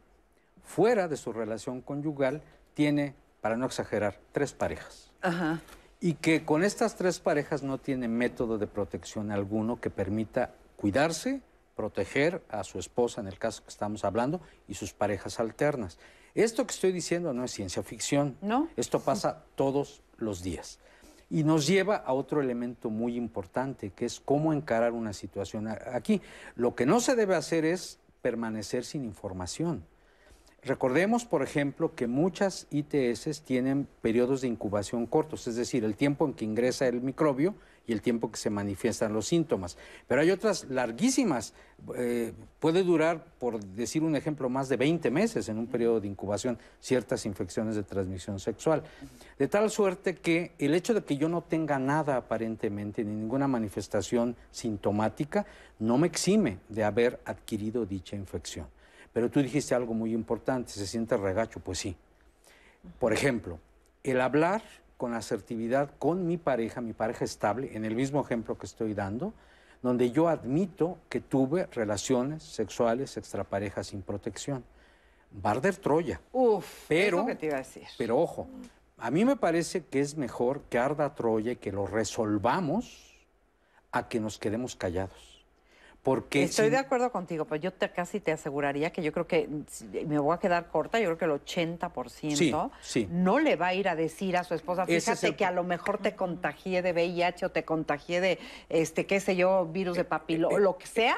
fuera de su relación conyugal, tiene, para no exagerar, tres parejas. Ajá. Y que con estas tres parejas no tiene método de protección alguno que permita cuidarse proteger a su esposa, en el caso que estamos hablando, y sus parejas alternas. Esto que estoy diciendo no es ciencia ficción. No. Esto pasa todos los días. Y nos lleva a otro elemento muy importante, que es cómo encarar una situación aquí. Lo que no se debe hacer es permanecer sin información. Recordemos, por ejemplo, que muchas ITS tienen periodos de incubación cortos, es decir, el tiempo en que ingresa el microbio y el tiempo que se manifiestan los síntomas. Pero hay otras larguísimas. Eh, puede durar, por decir un ejemplo, más de 20 meses en un periodo de incubación ciertas infecciones de transmisión sexual. De tal suerte que el hecho de que yo no tenga nada aparentemente, ni ninguna manifestación sintomática, no me exime de haber adquirido dicha infección. Pero tú dijiste algo muy importante, se siente regacho, pues sí. Por ejemplo, el hablar con asertividad con mi pareja, mi pareja estable, en el mismo ejemplo que estoy dando, donde yo admito que tuve relaciones sexuales extraparejas sin protección. Barder Troya. Uf, pero, es lo que te iba a decir. Pero ojo, a mí me parece que es mejor que arda Troya y que lo resolvamos a que nos quedemos callados. Porque Estoy si- de acuerdo contigo, pero yo te, casi te aseguraría que yo creo que si- me voy a quedar corta, yo creo que el 80% Sí, sí. no le va a ir a decir a su esposa, es fíjate el que a lo mejor te contagié de VIH o te contagié de, este, qué sé yo, virus de papilo, o lo que sea,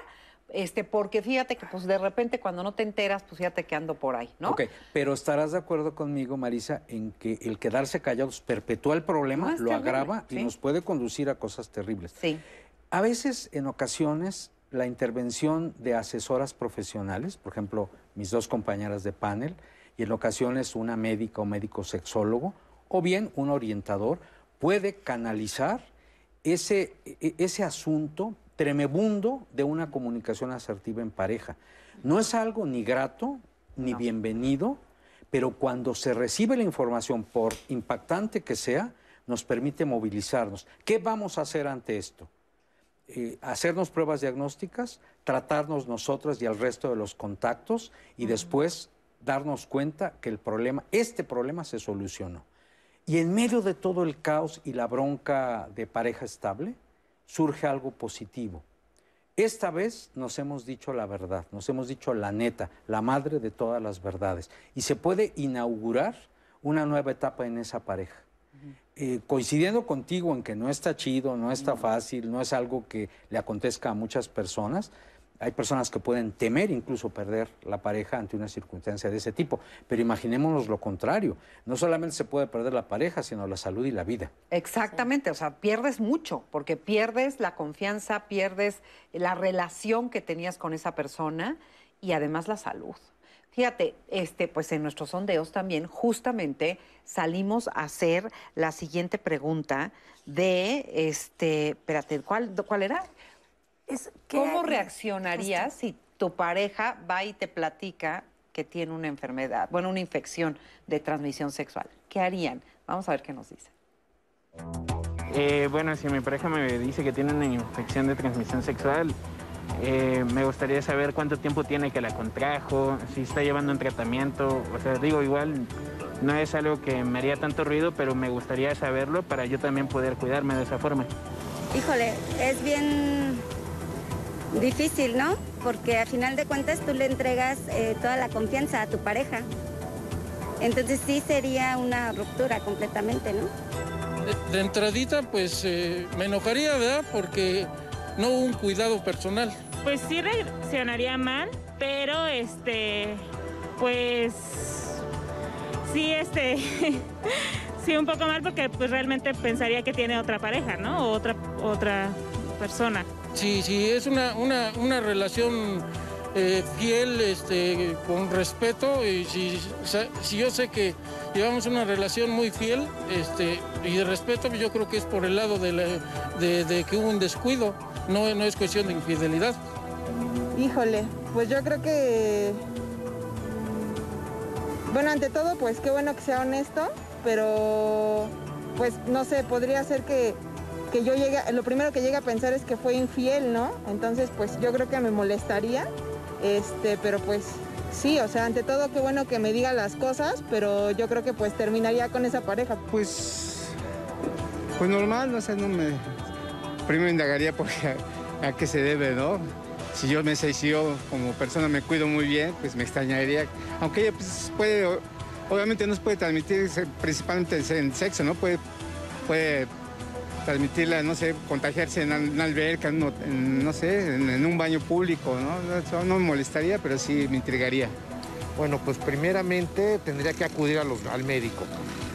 este, porque fíjate que pues de repente cuando no te enteras, pues fíjate que ando por ahí, ¿no? Ok, pero estarás de acuerdo conmigo, Marisa, en que el quedarse callados perpetúa el problema, No, es lo terrible, agrava y nos puede conducir a cosas terribles. Sí. A veces, en ocasiones, la intervención de asesoras profesionales, por ejemplo, mis dos compañeras de panel, y en ocasiones una médica o médico sexólogo, o bien un orientador, puede canalizar ese, e- ese asunto tremebundo de una comunicación asertiva en pareja. No es algo ni grato ni bienvenido, pero cuando se recibe la información, por impactante que sea, nos permite movilizarnos. ¿Qué vamos a hacer ante esto? Eh, hacernos pruebas diagnósticas, tratarnos nosotras y al resto de los contactos y después darnos cuenta que el problema, este problema se solucionó. Y en medio de todo el caos y la bronca de pareja estable, surge algo positivo. Esta vez nos hemos dicho la verdad, nos hemos dicho la neta, la madre de todas las verdades. Y se puede inaugurar una nueva etapa en esa pareja. Eh, coincidiendo contigo en que no está chido, no está fácil, no es algo que le acontezca a muchas personas. Hay personas que pueden temer incluso perder la pareja ante una circunstancia de ese tipo. Pero imaginémonos lo contrario. No solamente se puede perder la pareja, sino la salud y la vida. Exactamente, o sea, pierdes mucho, porque pierdes la confianza, pierdes la relación que tenías con esa persona y además la salud. Fíjate, este, pues en nuestros sondeos también justamente salimos a hacer la siguiente pregunta de, este, espérate, ¿cuál, cuál era? Es, ¿Cómo reaccionarías si tu pareja va y te platica que tiene una enfermedad, bueno, una infección de transmisión sexual? ¿Qué harían? Vamos a ver qué nos dice. Eh, bueno, si mi pareja me dice que tiene una infección de transmisión sexual, eh, me gustaría saber cuánto tiempo tiene que la contrajo, si está llevando un tratamiento. O sea, digo, igual no es algo que me haría tanto ruido, pero me gustaría saberlo para yo también poder cuidarme de esa forma. Híjole, es bien difícil, ¿no? Porque a final de cuentas tú le entregas eh, toda la confianza a tu pareja. Entonces sí sería una ruptura completamente, ¿no? De, de entradita, pues eh, me enojaría, ¿verdad? Porque no hubo un cuidado personal. Pues sí reaccionaría mal, pero este, pues sí, este, sí un poco mal porque pues realmente pensaría que tiene otra pareja, ¿no? O otra, otra persona. Si, si es una, una, una relación eh, fiel, este, con respeto, y si, si yo sé que llevamos una relación muy fiel este, y de respeto, yo creo que es por el lado de, la- de- de que hubo un descuido, no, no es cuestión de infidelidad. Híjole, pues yo creo que... Bueno, ante todo, pues qué bueno que sea honesto, pero pues no sé, podría ser que, que yo llegue, lo primero que llegue a pensar es que fue infiel, ¿no? Entonces, pues yo creo que me molestaría, este, pero pues sí, o sea, ante todo, qué bueno que me diga las cosas, pero yo creo que pues terminaría con esa pareja. Pues, pues normal, no sé, no me... Primero indagaría por qué- a, qué se debe, ¿no? si yo me sé, si yo como persona me cuido muy bien, pues me extrañaría. Aunque ella pues, puede, obviamente no se puede transmitir principalmente en sexo, ¿no? Puede, puede transmitirla, no sé, contagiarse en una alberca, en, no sé, en, un baño público, ¿no? Eso no me molestaría, pero sí me intrigaría. Bueno, pues primeramente tendría que acudir al médico.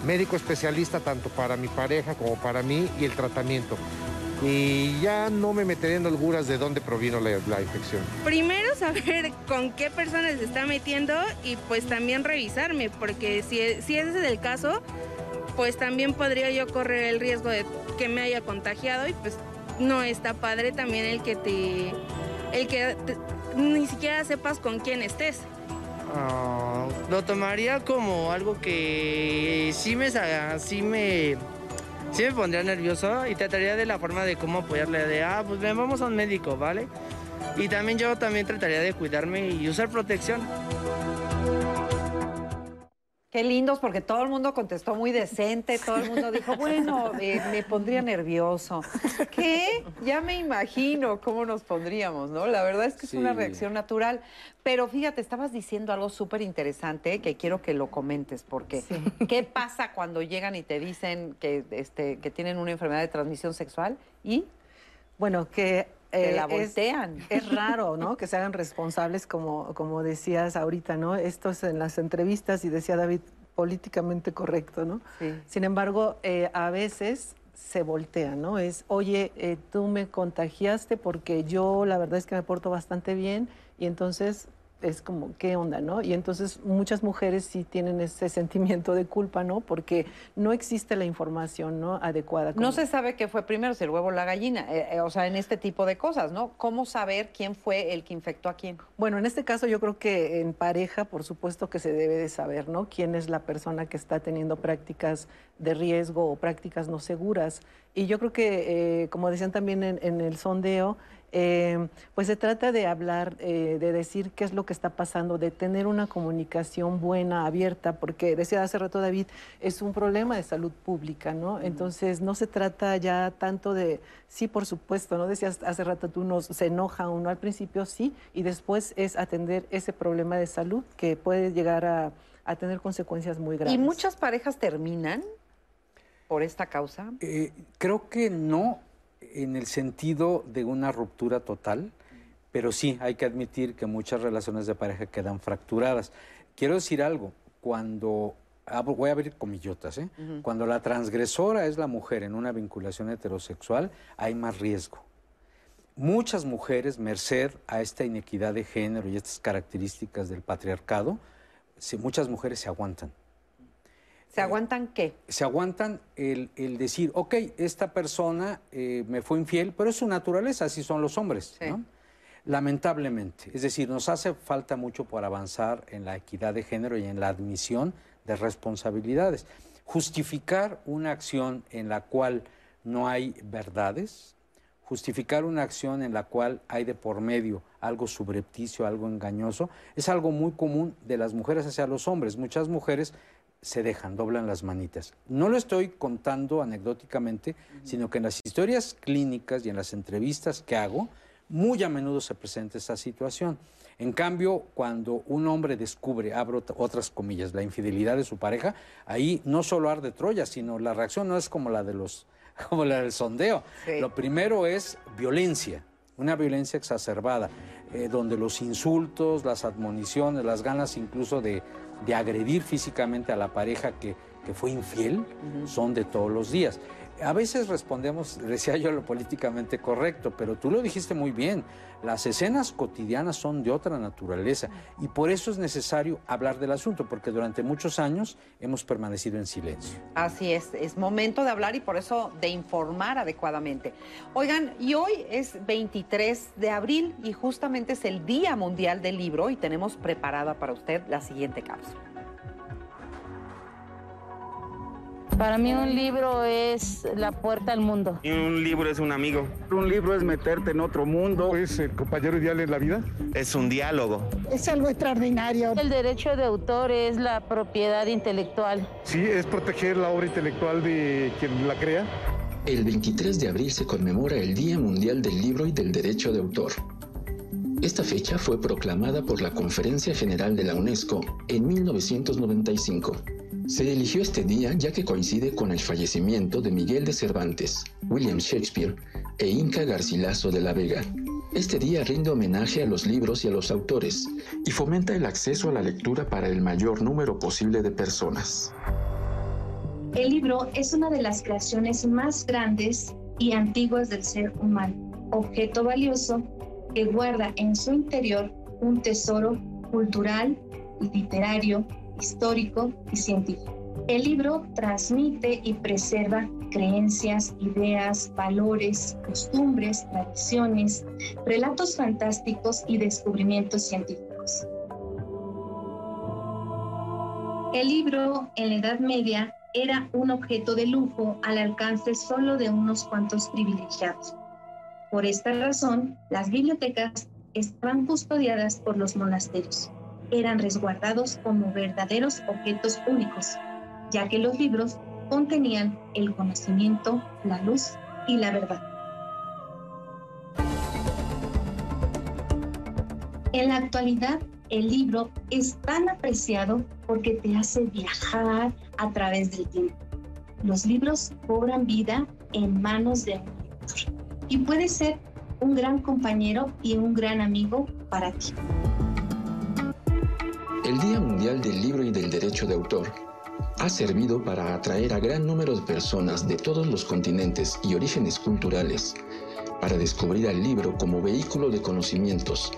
Médico especialista tanto para mi pareja como para mí y el tratamiento y ya no me meteré en holguras de dónde provino la, infección. Primero saber con qué personas se está metiendo y pues también revisarme, porque si, si ese es el caso, pues también podría yo correr el riesgo de que me haya contagiado y pues no está padre también el que te, el que ni siquiera sepas con quién estés. Ah, lo tomaría como algo que sí me, sí me sí me pondría nervioso y trataría de la forma de cómo apoyarle, de, ah, pues ven, vamos a un médico, ¿vale? Y también yo también trataría de cuidarme y usar protección. Qué lindos, porque todo el mundo contestó muy decente, todo el mundo dijo, bueno, eh, me pondría nervioso. ¿Qué? Ya me imagino cómo nos pondríamos, ¿no? La verdad es que es una reacción natural. Pero fíjate, estabas diciendo algo súper interesante que quiero que lo comentes, porque ¿qué pasa cuando llegan y te dicen que, este, que tienen una enfermedad de transmisión sexual y... Bueno, que eh, la voltean. Es, raro, ¿no? Que se hagan responsables, como, como decías ahorita, ¿no? Esto es en las entrevistas y decía David, políticamente correcto, ¿no? Sí. Sin embargo, eh, a veces se voltea, ¿no? Es, oye, eh, tú me contagiaste porque yo la verdad es que me porto bastante bien y entonces es como, ¿qué onda, no? Y entonces muchas mujeres sí tienen ese sentimiento de culpa, ¿no? Porque no existe la información, ¿no? Adecuada. No se sabe qué fue primero, si el huevo o la gallina, eh, eh, o sea, en este tipo de cosas, ¿no? ¿Cómo saber quién fue el que infectó a quién? Bueno, en este caso yo creo que en pareja, por supuesto que se debe de saber, ¿no? Quién es la persona que está teniendo prácticas de riesgo o prácticas no seguras. Y yo creo que, eh, como decían también en el sondeo, eh, pues se trata de hablar, eh, de decir qué es lo que está pasando, de tener una comunicación buena, abierta, porque decía hace rato David, es un problema de salud pública, ¿no? Entonces no se trata ya tanto de, sí, por supuesto, ¿no? Decías hace rato tú, nos, se enoja uno al principio, sí, y después es atender ese problema de salud que puede llegar a, a tener consecuencias muy graves. ¿Y muchas parejas terminan por esta causa? Eh, creo que no, en el sentido de una ruptura total, pero sí hay que admitir que muchas relaciones de pareja quedan fracturadas. Quiero decir algo, cuando, voy a abrir comillotas, ¿eh? cuando la transgresora es la mujer en una vinculación heterosexual, hay más riesgo. Muchas mujeres, merced a esta inequidad de género y estas características del patriarcado, muchas mujeres se aguantan ¿Se aguantan qué? Se aguantan el, decir, ok, esta persona eh, me fue infiel, pero es su naturaleza, así son los hombres, ¿no? Lamentablemente. Es decir, nos hace falta mucho por avanzar en la equidad de género y en la admisión de responsabilidades. Justificar una acción en la cual no hay verdades, justificar una acción en la cual hay de por medio algo subrepticio, algo engañoso, es algo muy común de las mujeres hacia los hombres. Muchas mujeres se dejan, doblan las manitas. No lo estoy contando anecdóticamente, sino que en las historias clínicas y en las entrevistas que hago, muy a menudo se presenta esa situación. En cambio, cuando un hombre descubre, abro otras comillas, la infidelidad de su pareja, ahí no solo arde Troya, sino la reacción no es como la de los, como la del sondeo. Lo primero es violencia, una violencia exacerbada, eh, donde los insultos, las admoniciones, las ganas incluso de de agredir físicamente a la pareja que, fue infiel son de todos los días. A veces respondemos, decía yo, lo políticamente correcto, pero tú lo dijiste muy bien. Las escenas cotidianas son de otra naturaleza y por eso es necesario hablar del asunto, porque durante muchos años hemos permanecido en silencio. Así es, es momento de hablar y por eso de informar adecuadamente. Oigan, y hoy es 23 de abril y justamente es el Día Mundial del Libro y tenemos preparada para usted la siguiente cápsula. Para mí un libro es la puerta al mundo. Y un libro es un amigo. Un libro es meterte en otro mundo. ¿Es el compañero ideal en la vida? Es un diálogo. Es algo extraordinario. El derecho de autor es la propiedad intelectual. Sí, es proteger la obra intelectual de quien la crea. El 23 de abril se conmemora el Día Mundial del Libro y del Derecho de Autor. Esta fecha fue proclamada por la Conferencia General de la UNESCO en 1995. Se eligió este día ya que coincide con el fallecimiento de Miguel de Cervantes, William Shakespeare e Inca Garcilaso de la Vega. Este día rinde homenaje a los libros y a los autores y fomenta el acceso a la lectura para el mayor número posible de personas. El libro es una de las creaciones más grandes y antiguas del ser humano, objeto valioso que guarda en su interior un tesoro cultural, literario, histórico y científico. El libro transmite y preserva creencias, ideas, valores, costumbres, tradiciones, relatos fantásticos y descubrimientos científicos. El libro en la Edad Media era un objeto de lujo al alcance solo de unos cuantos privilegiados. Por esta razón, las bibliotecas estaban custodiadas por los monasterios. Eran resguardados como verdaderos objetos únicos, ya que los libros contenían el conocimiento, la luz y la verdad. En la actualidad, el libro es tan apreciado porque te hace viajar a través del tiempo. Los libros cobran vida en manos de un lector y puede ser un gran compañero y un gran amigo para ti. El Día Mundial del Libro y del Derecho de Autor ha servido para atraer a gran número de personas de todos los continentes y orígenes culturales para descubrir al libro como vehículo de conocimientos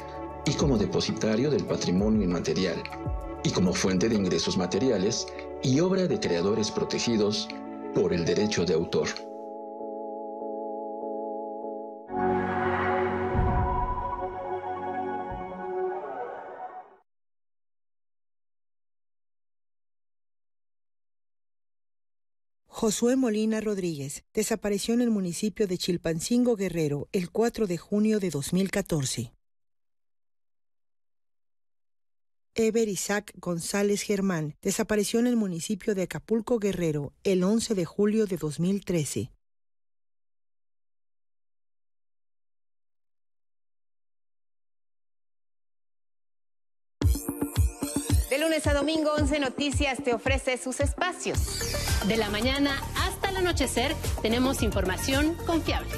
y como depositario del patrimonio inmaterial, y como fuente de ingresos materiales y obra de creadores protegidos por el derecho de autor. Josué Molina Rodríguez desapareció en el municipio de Chilpancingo Guerrero el 4 de junio de 2014. Ever Isaac González Germán desapareció en el municipio de Acapulco Guerrero el 11 de julio de 2013. De lunes a domingo, 11 Noticias te ofrece sus espacios. De la mañana hasta el anochecer tenemos información confiable.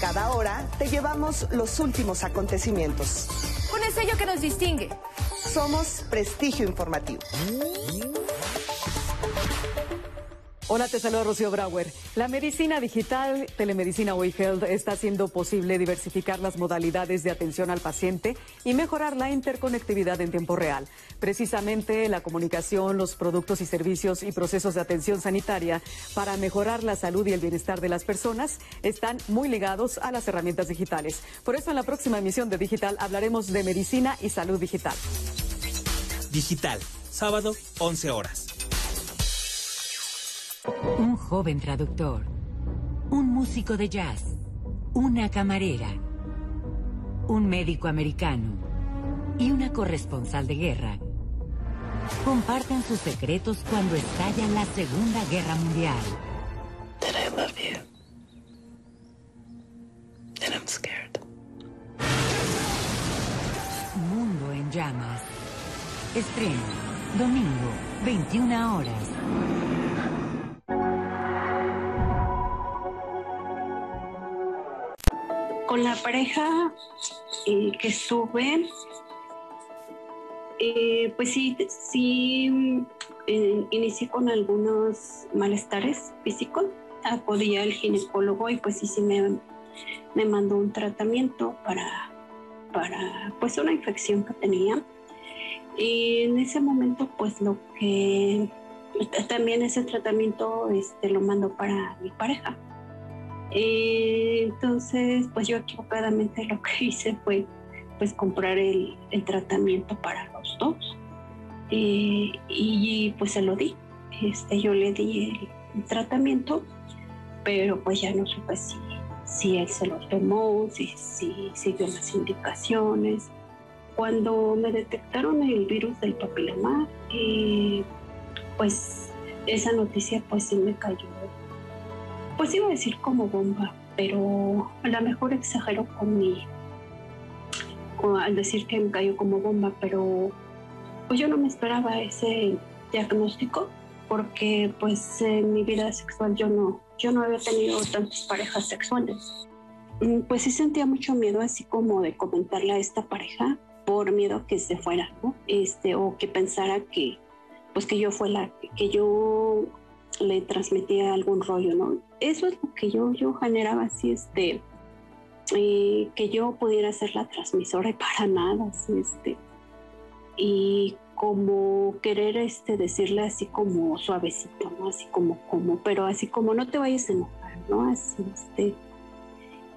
Cada hora te llevamos los últimos acontecimientos. Con el sello que nos distingue. Somos Prestigio Informativo. Hola, te saluda Rocío Brauer. La medicina digital, telemedicina o health está haciendo posible diversificar las modalidades de atención al paciente y mejorar la interconectividad en tiempo real. Precisamente la comunicación, los productos y servicios y procesos de atención sanitaria para mejorar la salud y el bienestar de las personas están muy ligados a las herramientas digitales. Por eso en la próxima emisión de Digital hablaremos de medicina y salud digital. Digital, sábado, 11 horas. Un joven traductor, un músico de jazz, una camarera, un médico americano y una corresponsal de guerra comparten sus secretos cuando estalla la Segunda Guerra Mundial. Then I love you. And I'm scared. Mundo en llamas. Estreno, domingo, 21 horas. Pareja eh, que estuve, eh, pues sí, sí eh, inicié con algunos malestares físicos. Acudí al ginecólogo y pues sí, sí me, me mandó un tratamiento para, para pues una infección que tenía. Y en ese momento pues lo que también ese tratamiento este, lo mandó para mi pareja. Eh, entonces, pues yo equivocadamente lo que hice fue pues comprar el, tratamiento para los dos. Eh, y pues se lo di. Este, yo le di el, el, tratamiento, pero pues ya no supe si, si él se lo tomó, si, si siguió las indicaciones. Cuando me detectaron el virus del papiloma, eh, pues esa noticia pues sí me cayó pues iba a decir como bomba, pero a lo mejor exagero con mi, al decir que me cayó como bomba, pero pues yo no me esperaba ese diagnóstico porque pues en mi vida sexual yo no, yo no había tenido tantas parejas sexuales. Mm, pues sí sentía mucho miedo así como de comentarle a esta pareja por miedo que se fuera, ¿no? Este, o que pensara que pues que yo fue la que yo le transmitía algún rollo, ¿no? Eso es lo que yo, yo generaba así, este, eh, que yo pudiera ser la transmisora y para nada, así, este, y como querer este, decirle así como suavecito, ¿no? Así como, como, pero así como no te vayas a enojar, ¿no? Así, este,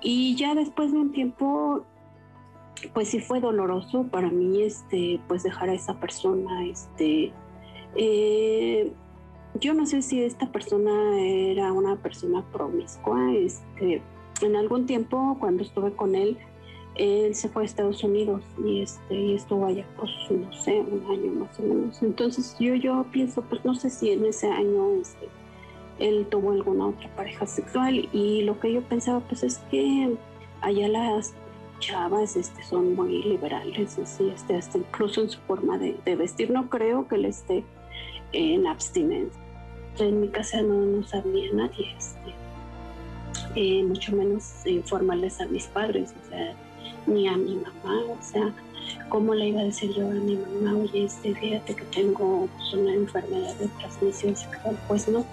y ya después de un tiempo, pues sí fue doloroso para mí, este, pues dejar a esa persona, este, eh, yo no sé si esta persona era una persona promiscua. Este, en algún tiempo, cuando estuve con él, él se fue a Estados Unidos y, este, y estuvo allá, pues, no sé, un año más o menos. Entonces, yo, yo pienso, pues, no sé si en ese año este, él tuvo alguna otra pareja sexual y lo que yo pensaba, pues, es que allá las chavas este, son muy liberales, así, este, hasta incluso en su forma de, de vestir. No creo que él esté en abstinencia. En mi casa no, no sabía nadie, este, eh, mucho menos informarles a mis padres, o sea, ni a mi mamá, o sea, ¿cómo le iba a decir yo a mi mamá, oye, este, fíjate que tengo pues, una enfermedad de transmisión sexual? Pues no,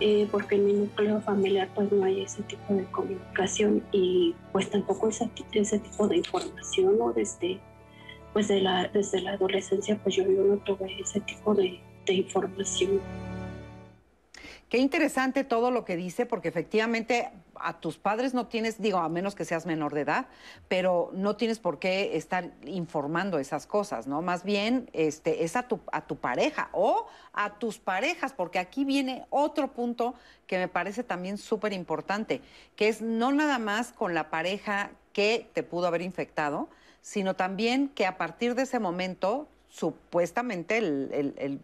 eh, porque en mi núcleo familiar pues no hay ese tipo de comunicación y pues tampoco ese, tipo de información, ¿no? Desde, pues de la, desde la adolescencia pues yo, yo no tuve ese tipo de información. Qué interesante todo lo que dice, porque efectivamente a tus padres no tienes, digo, a menos que seas menor de edad, pero no tienes por qué estar informando esas cosas, ¿no? Más bien este, es a tu, a tu pareja o a tus parejas, porque aquí viene otro punto que me parece también súper importante, que es no nada más con la pareja que te pudo haber infectado, sino también que a partir de ese momento, supuestamente el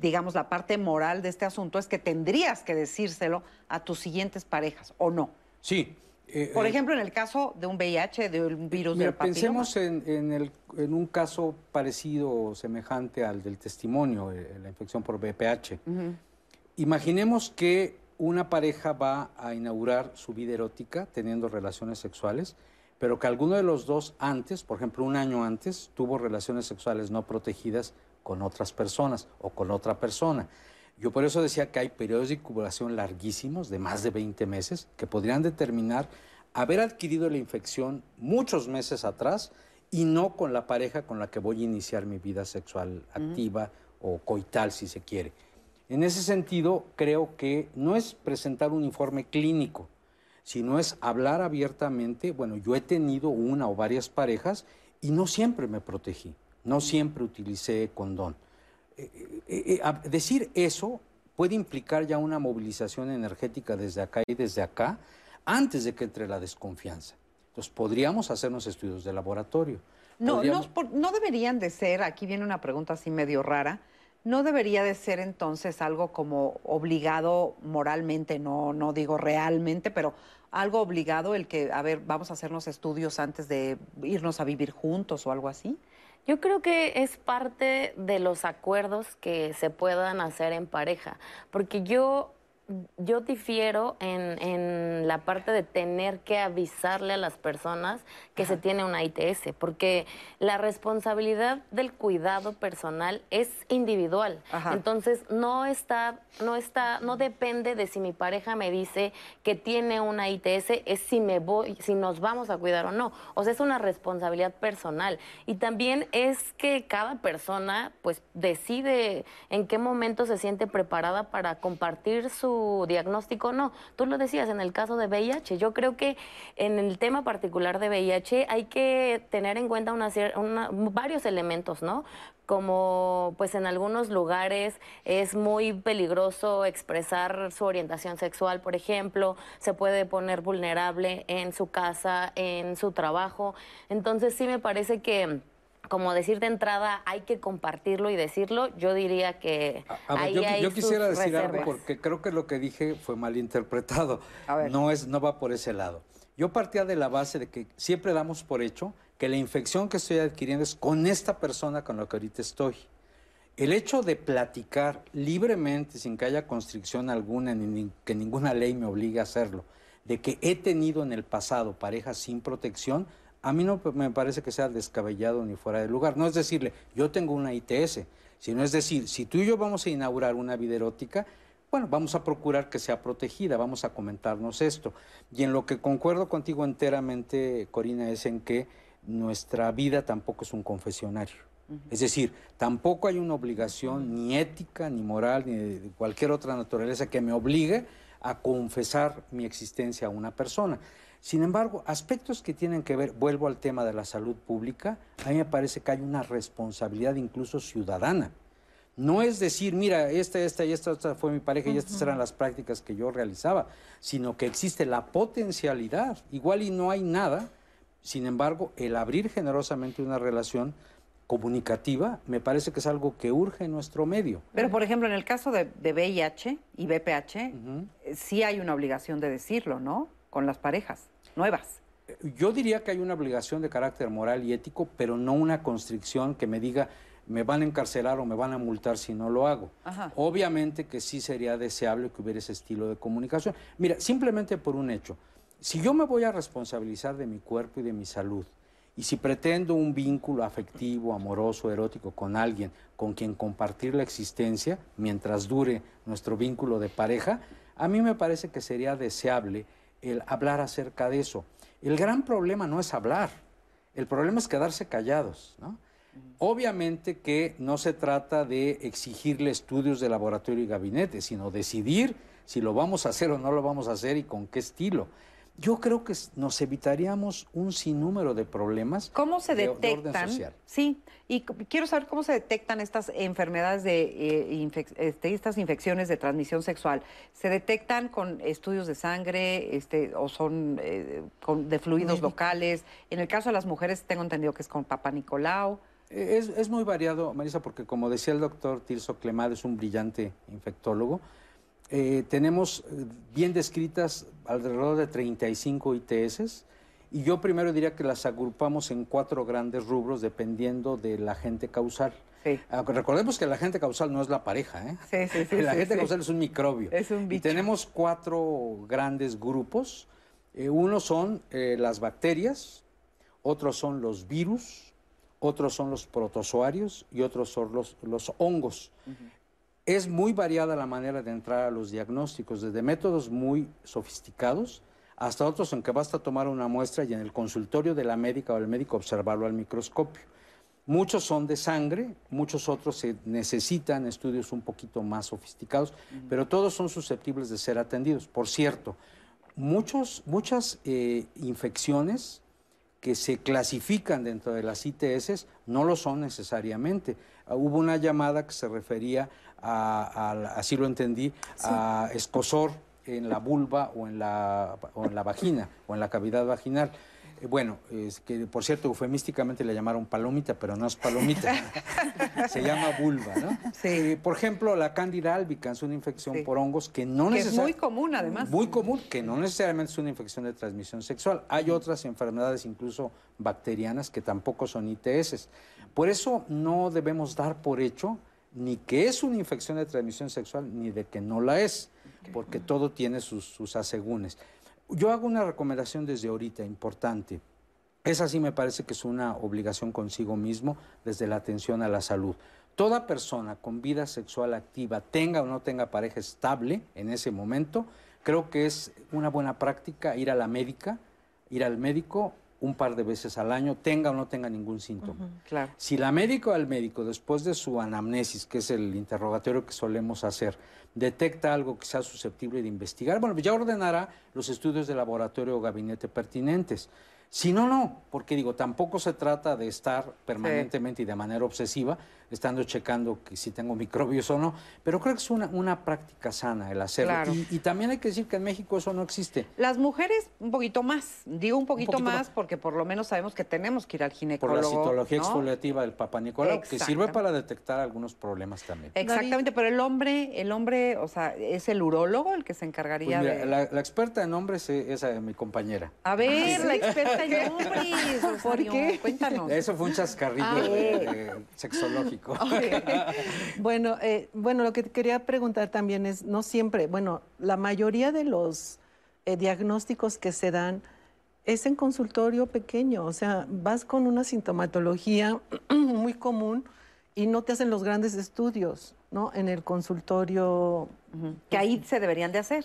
digamos, la parte moral de este asunto es que tendrías que decírselo a tus siguientes parejas, ¿o no? Sí. Eh, Por eh, ejemplo, en el caso de un VIH, de un virus mira, del papiloma. Pensemos en, el, en, un caso parecido o semejante al del testimonio, eh, la infección por VPH. Imaginemos que una pareja va a inaugurar su vida erótica teniendo relaciones sexuales, pero que alguno de los dos antes, por ejemplo, un año antes, tuvo relaciones sexuales no protegidas con otras personas o con otra persona. Yo por eso decía que hay periodos de incubación larguísimos, de más de 20 meses, que podrían determinar haber adquirido la infección muchos meses atrás y no con la pareja con la que voy a iniciar mi vida sexual activa o coital, si se quiere. En ese sentido, creo que no es presentar un informe clínico, sino es hablar abiertamente, bueno, yo he tenido una o varias parejas y no siempre me protegí. No siempre utilicé condón. Eh, eh, eh, decir eso puede implicar ya una movilización energética desde acá y desde acá antes de que entre la desconfianza. Entonces, podríamos hacernos estudios de laboratorio. No, no, no, deberían de ser, aquí viene una pregunta así medio rara, no debería de ser entonces algo como obligado moralmente, no, no digo realmente, pero algo obligado el que, a ver, vamos a hacernos estudios antes de irnos a vivir juntos o algo así. Yo creo que es parte de los acuerdos que se puedan hacer en pareja, porque yo yo difiero en, en, la parte de tener que avisarle a las personas que se tiene una ITS, porque la responsabilidad del cuidado personal es individual. Entonces no está, no está, no depende de si mi pareja me dice que tiene una ITS, es si me voy, si nos vamos a cuidar o no. O sea, es una responsabilidad personal. Y también es que cada persona pues decide en qué momento se siente preparada para compartir su diagnóstico no. Tú lo decías en el caso de VIH. Yo creo que en el tema particular de VIH hay que tener en cuenta una, varios elementos, ¿no? como pues en algunos lugares es muy peligroso expresar su orientación sexual, por ejemplo, se puede poner vulnerable en su casa, en su trabajo. Entonces sí me parece que como decir de entrada hay que compartirlo y decirlo, yo diría que ahí yo, hay yo quisiera decir reservas. algo porque creo que lo que dije fue malinterpretado. No es no va por ese lado. Yo partía de la base de que siempre damos por hecho que la infección que estoy adquiriendo es con esta persona con la que ahorita estoy. El hecho de platicar libremente, sin que haya constricción alguna, ni que ninguna ley me obligue a hacerlo, de que he tenido en el pasado parejas sin protección, a mí no me parece que sea descabellado ni fuera de lugar. No es decirle, yo tengo una ITS, sino es decir, si tú y yo vamos a inaugurar una vida erótica, bueno, vamos a procurar que sea protegida, vamos a comentarnos esto. Y en lo que concuerdo contigo enteramente, Corina, es en que nuestra vida tampoco es un confesionario. Es decir, tampoco hay una obligación ni ética, ni moral, ni de cualquier otra naturaleza que me obligue a confesar mi existencia a una persona. Sin embargo, aspectos que tienen que ver, vuelvo al tema de la salud pública, a mí me parece que hay una responsabilidad incluso ciudadana. No es decir, mira, esta, esta y esta, fue mi pareja y estas eran las prácticas que yo realizaba, sino que existe la potencialidad. Igual y no hay nada, sin embargo, el abrir generosamente una relación comunicativa me parece que es algo que urge en nuestro medio. Pero, por ejemplo, en el caso de, VIH y BPH, eh, sí hay una obligación de decirlo, ¿no? Con las parejas nuevas. Yo diría que hay una obligación de carácter moral y ético, pero no una constricción que me diga me van a encarcelar o me van a multar si no lo hago. Obviamente que sí sería deseable que hubiera ese estilo de comunicación. Mira, simplemente por un hecho, si yo me voy a responsabilizar de mi cuerpo y de mi salud, y si pretendo un vínculo afectivo, amoroso, erótico con alguien con quien compartir la existencia mientras dure nuestro vínculo de pareja, a mí me parece que sería deseable el hablar acerca de eso. El gran problema no es hablar, el problema es quedarse callados, Obviamente que no se trata de exigirle estudios de laboratorio y gabinete, sino decidir si lo vamos a hacer o no lo vamos a hacer y con qué estilo. Yo creo que nos evitaríamos un sinnúmero de problemas. ¿Cómo se detectan? sí, y quiero saber cómo se detectan estas enfermedades de eh, este, estas infecciones de transmisión sexual. ¿Se detectan con estudios de sangre, este, o son eh, de fluidos locales? En el caso de las mujeres tengo entendido que es con Papa Nicolau. Eh, es, es muy variado, Marisa, porque como decía el doctor Tirso Clemad, es un brillante infectólogo. Eh, tenemos bien descritas alrededor de 35 ITS y yo primero diría que las agrupamos en cuatro grandes rubros dependiendo del agente causal. Ah, recordemos que el agente causal no es la pareja, ¿eh? Sí, sí, el agente causal es un microbio. Es un bicho. Y tenemos cuatro grandes grupos. uno son las bacterias, otros son los virus, otros son los protozoarios y otros son los, los hongos. Es muy variada la manera de entrar a los diagnósticos, desde métodos muy sofisticados hasta otros en que basta tomar una muestra y en el consultorio de la médica o el médico observarlo al microscopio. Muchos son de sangre, muchos otros se necesitan estudios un poquito más sofisticados, pero todos son susceptibles de ser atendidos. Por cierto, muchos, muchas eh, infecciones que se clasifican dentro de las ITS no lo son necesariamente. hubo una llamada que se refería así lo entendí, a escosor en la vulva o en la, o en la vagina o en la cavidad vaginal. Eh, bueno, es que por cierto, eufemísticamente le llamaron palomita, pero no es palomita. Se llama vulva, ¿no? Sí. Eh, por ejemplo, la cándida albicans es una infección por hongos que no necesariamente... es muy común, además. Muy común, que no necesariamente es una infección de transmisión sexual. Hay otras enfermedades, incluso bacterianas, que tampoco son ITS. Por eso no debemos dar por hecho ni que es una infección de transmisión sexual, ni de que no la es, porque todo tiene sus, sus asegúnes. Yo hago una recomendación desde ahorita importante. Esa sí me parece que es una obligación consigo mismo desde la atención a la salud. Toda persona con vida sexual activa, tenga o no tenga pareja estable en ese momento, creo que es una buena práctica ir a la médica, ir al médico un par de veces al año, tenga o no tenga ningún síntoma. claro. Si la médico al médico, después de su anamnesis, que es el interrogatorio que solemos hacer, detecta algo que sea susceptible de investigar, bueno, ya ordenará los estudios de laboratorio o gabinete pertinentes. Si no, no, porque digo, tampoco se trata de estar permanentemente y de manera obsesiva, estando checando que si tengo microbios o no, pero creo que es una, una práctica sana el hacerlo. Y, también hay que decir que en México eso no existe. Las mujeres un poquito más, digo un poquito, más, porque por lo menos sabemos que tenemos que ir al ginecólogo. Por la citología exfoliativa del Papa Nicolau, que sirve para detectar algunos problemas también. Exactamente, pero el hombre, el hombre, o sea, es el urólogo el que se encargaría pues de... La, experta en hombres es, mi compañera. A ver, la experta qué? ¿Por qué? Cuéntanos. Eso fue un chascarrillo eh, sexológico. Bueno, eh, bueno, lo que quería preguntar también es, no siempre, bueno, la mayoría de los eh, diagnósticos que se dan es en consultorio pequeño, o sea, vas con una sintomatología muy común y no te hacen los grandes estudios, ¿no? En el consultorio. Que ahí se deberían de hacer.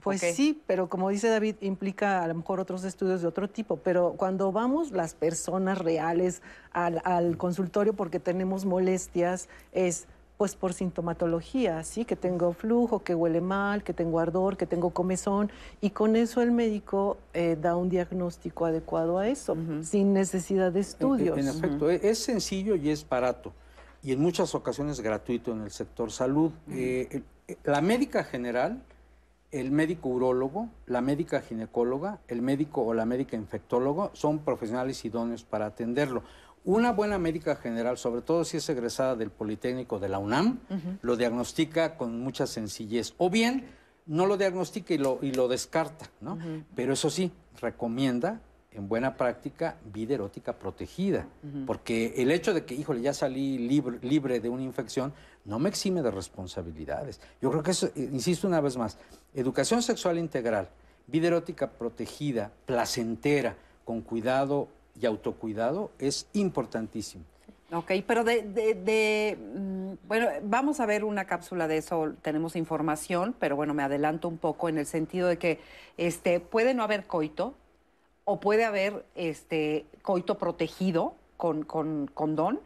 Pues sí, pero como dice David, implica a lo mejor otros estudios de otro tipo. Pero cuando vamos las personas reales al, al consultorio porque tenemos molestias, es pues por sintomatología, ¿sí? Que tengo flujo, que huele mal, que tengo ardor, que tengo comezón. Y con eso el médico eh, da un diagnóstico adecuado a eso, sin necesidad de estudios. En, en efecto, es sencillo y es barato. Y en muchas ocasiones gratuito en el sector salud. Eh, eh, la médica general, el médico urólogo, la médica ginecóloga, el médico o la médica infectólogo son profesionales idóneos para atenderlo. Una buena médica general, sobre todo si es egresada del Politécnico de la UNAM, lo diagnostica con mucha sencillez. O bien no lo diagnostica y lo, y lo descarta, ¿no? Pero eso sí, recomienda en buena práctica vida erótica protegida. Porque el hecho de que, híjole, ya salí libre, libre de una infección, no me exime de responsabilidades. Yo creo que eso, eh, insisto una vez más, educación sexual integral, vida erótica protegida, placentera, con cuidado y autocuidado, es importantísimo. Ok, pero de, de- de, mm, bueno, vamos a ver una cápsula de eso, tenemos información, pero bueno, me adelanto un poco en el sentido de que este, puede no haber coito o puede haber este, coito protegido con, con condón,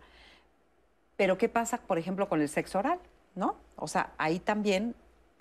pero ¿qué pasa, por ejemplo, con el sexo oral? ¿No? O sea, ahí también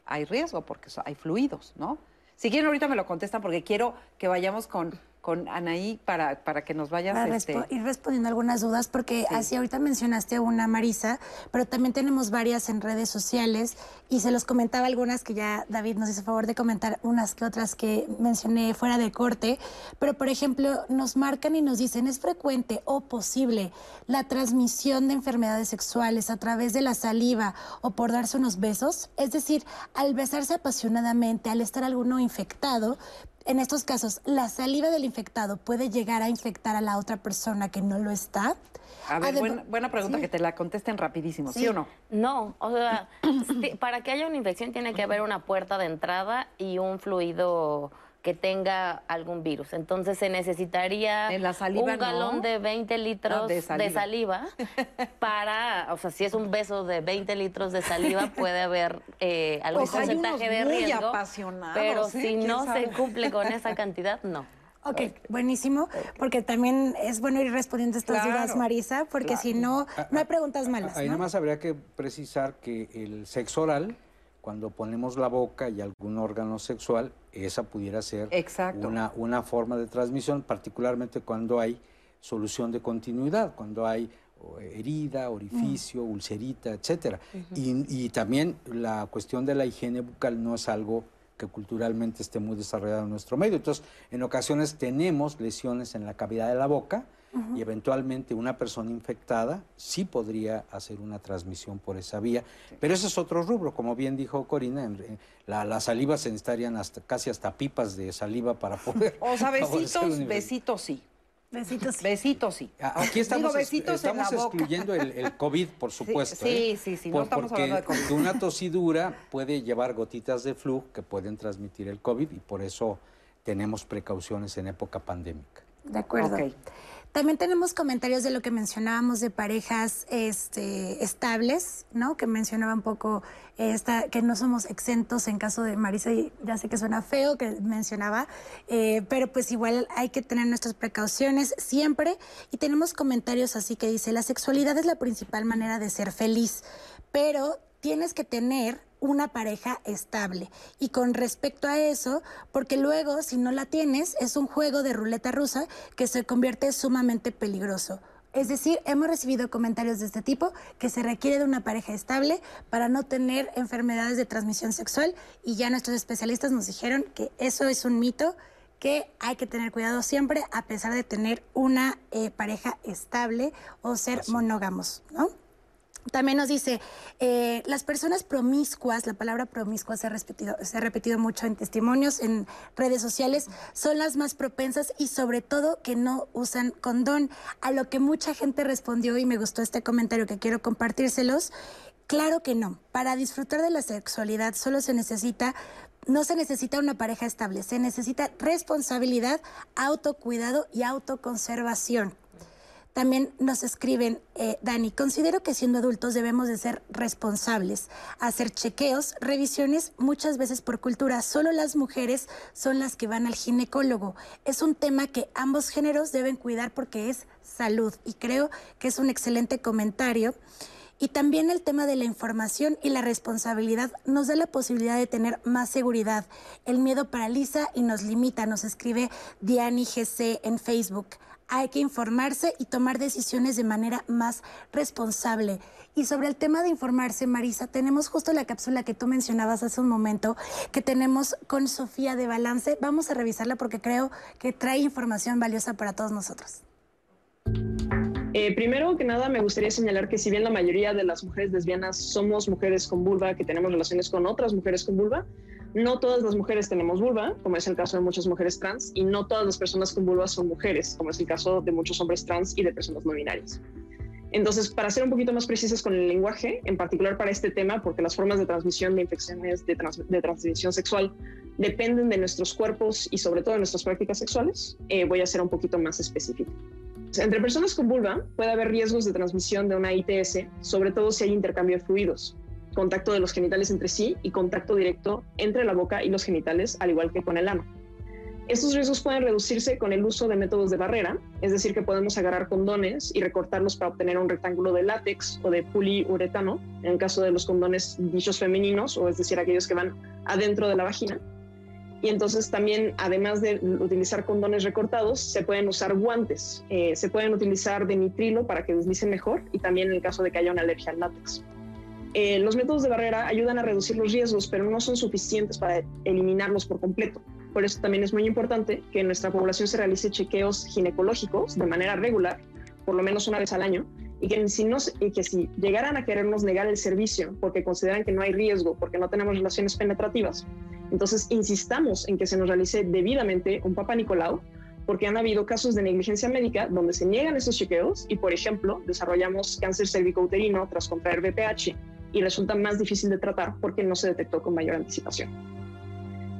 hay riesgo porque hay fluidos, ¿no? Si quieren, ahorita me lo contestan porque quiero que vayamos con, con Anaí para, para que nos vayas... Para este, ir respondiendo algunas dudas, porque así ahorita mencionaste una, Marisa, pero también tenemos varias en redes sociales y se los comentaba algunas que ya David nos hizo favor de comentar, unas que otras que mencioné fuera de corte, pero por ejemplo nos marcan y nos dicen, ¿es frecuente o posible la transmisión de enfermedades sexuales a través de la saliva o por darse unos besos? Es decir, al besarse apasionadamente, al estar alguno infectado, en estos casos, ¿la saliva del infectado puede llegar a infectar a la otra persona que no lo está? A ver, Adem- buena, buena pregunta, Sí. que te la contesten rapidísimo, ¿sí, Sí. o no? No, o sea, para que haya una infección tiene que haber una puerta de entrada y un fluido que tenga algún virus. Entonces se necesitaría En la saliva, un galón ¿no? de 20 litros Ah, de de, saliva. para, o sea, si es un beso de 20 litros de saliva puede haber eh, algún Pues porcentaje unos de muy riesgo. apasionados, pero ¿eh? si ¿Quién no sabe? se cumple con esa cantidad, no. Ok, buenísimo, porque también es bueno ir respondiendo estas Claro, dudas, Marisa, porque claro. si no, Ah, no hay preguntas malas. Ahí ¿no? nada más habría que precisar que el sexo oral, cuando ponemos la boca y algún órgano sexual, esa pudiera ser Exacto. Una, una forma de transmisión, particularmente cuando hay solución de continuidad, cuando hay herida, orificio, ulcerita, etcétera. y, y también la cuestión de la higiene bucal no es algo que culturalmente esté muy desarrollado en nuestro medio. Entonces, en ocasiones tenemos lesiones en la cavidad de la boca y eventualmente una persona infectada sí podría hacer una transmisión por esa vía. Pero ese es otro rubro, como bien dijo Corina, en- en- la- las salivas se necesitarían hasta, casi hasta pipas de saliva para poder... O sea, besitos, besitos sí. Besitos. Besitos sí. Aquí estamos, Digo, besitos estamos excluyendo el, el COVID, por supuesto. sí, ¿eh? sí, sí, no estamos porque, hablando de COVID. porque una tosidura puede llevar gotitas de flu que pueden transmitir el COVID y por eso tenemos precauciones en época pandémica. De acuerdo. Ok. También tenemos comentarios de lo que mencionábamos de parejas este, estables, ¿no? Que mencionaba un poco esta, que no somos exentos en caso de Marisa, y ya sé que suena feo que mencionaba, eh, pero pues igual hay que tener nuestras precauciones siempre. Y tenemos comentarios así que dice, la sexualidad es la principal manera de ser feliz, pero tienes que tener una pareja estable. Y con respecto a eso, porque luego si no la tienes, es un juego de ruleta rusa que se convierte sumamente peligroso. Es decir, hemos recibido comentarios de este tipo que se requiere de una pareja estable para no tener enfermedades de transmisión sexual y ya nuestros especialistas nos dijeron que eso es un mito que hay que tener cuidado siempre a pesar de tener una eh, pareja estable o ser monógamos, ¿no? También nos dice, eh, las personas promiscuas, la palabra promiscua se ha, repetido, se ha repetido mucho en testimonios, en redes sociales, son las más propensas y sobre todo que no usan condón. A lo que mucha gente respondió y me gustó este comentario que quiero compartírselos. Claro que no. Para disfrutar de la sexualidad solo se necesita no se necesita una pareja estable, se necesita responsabilidad, autocuidado y autoconservación. También nos escriben, eh, Dani, considero que siendo adultos debemos de ser responsables, hacer chequeos, revisiones, muchas veces por cultura. Solo las mujeres son las que van al ginecólogo. Es un tema que ambos géneros deben cuidar porque es salud y creo que es un excelente comentario. Y también el tema de la información y la responsabilidad nos da la posibilidad de tener más seguridad. El miedo paraliza y nos limita, nos escribe Diani GC en Facebook hay que informarse y tomar decisiones de manera más responsable. Y sobre el tema de informarse, Marisa, tenemos justo la cápsula que tú mencionabas hace un momento, que tenemos con Sofía de Balance. Vamos a revisarla porque creo que trae información valiosa para todos nosotros. Eh, primero que nada, me gustaría señalar que si bien la mayoría de las mujeres lesbianas somos mujeres con vulva, que tenemos relaciones con otras mujeres con vulva, no todas las mujeres tenemos vulva, como es el caso de muchas mujeres trans, y no todas las personas con vulva son mujeres, como es el caso de muchos hombres trans y de personas no binarias. Entonces, para ser un poquito más precisas con el lenguaje, en particular para este tema, porque las formas de transmisión de infecciones de, transmisión sexual dependen de nuestros cuerpos y sobre todo de nuestras prácticas sexuales, eh, voy a ser un poquito más específico. Entre personas con vulva puede haber riesgos de transmisión de una ITS, sobre todo si hay intercambio de fluidos contacto de los genitales entre sí y contacto directo entre la boca y los genitales, al igual que con el ano. Estos riesgos pueden reducirse con el uso de métodos de barrera, es decir, que podemos agarrar condones y recortarlos para obtener un rectángulo de látex o de poliuretano, en el caso de los condones dichos femeninos, o es decir, aquellos que van adentro de la vagina. Y entonces también, además de utilizar condones recortados, se pueden usar guantes. Eh, se pueden utilizar de nitrilo para que deslicen mejor y también en el caso de que haya una alergia al látex. Eh, los métodos de barrera ayudan a reducir los riesgos, pero no son suficientes para eliminarlos por completo. Por eso también es muy importante que en nuestra población se realice chequeos ginecológicos de manera regular, por lo menos una vez al año, y que si, llegaran a querernos negar el servicio porque consideran que no hay riesgo, porque no tenemos relaciones penetrativas, entonces insistamos en que se nos realice debidamente un Papa Nicolau, porque han habido casos de negligencia médica donde se niegan esos chequeos y, por ejemplo, desarrollamos cáncer cervicouterino tras contraer BPH y resulta más difícil de tratar porque no se detectó con mayor anticipación.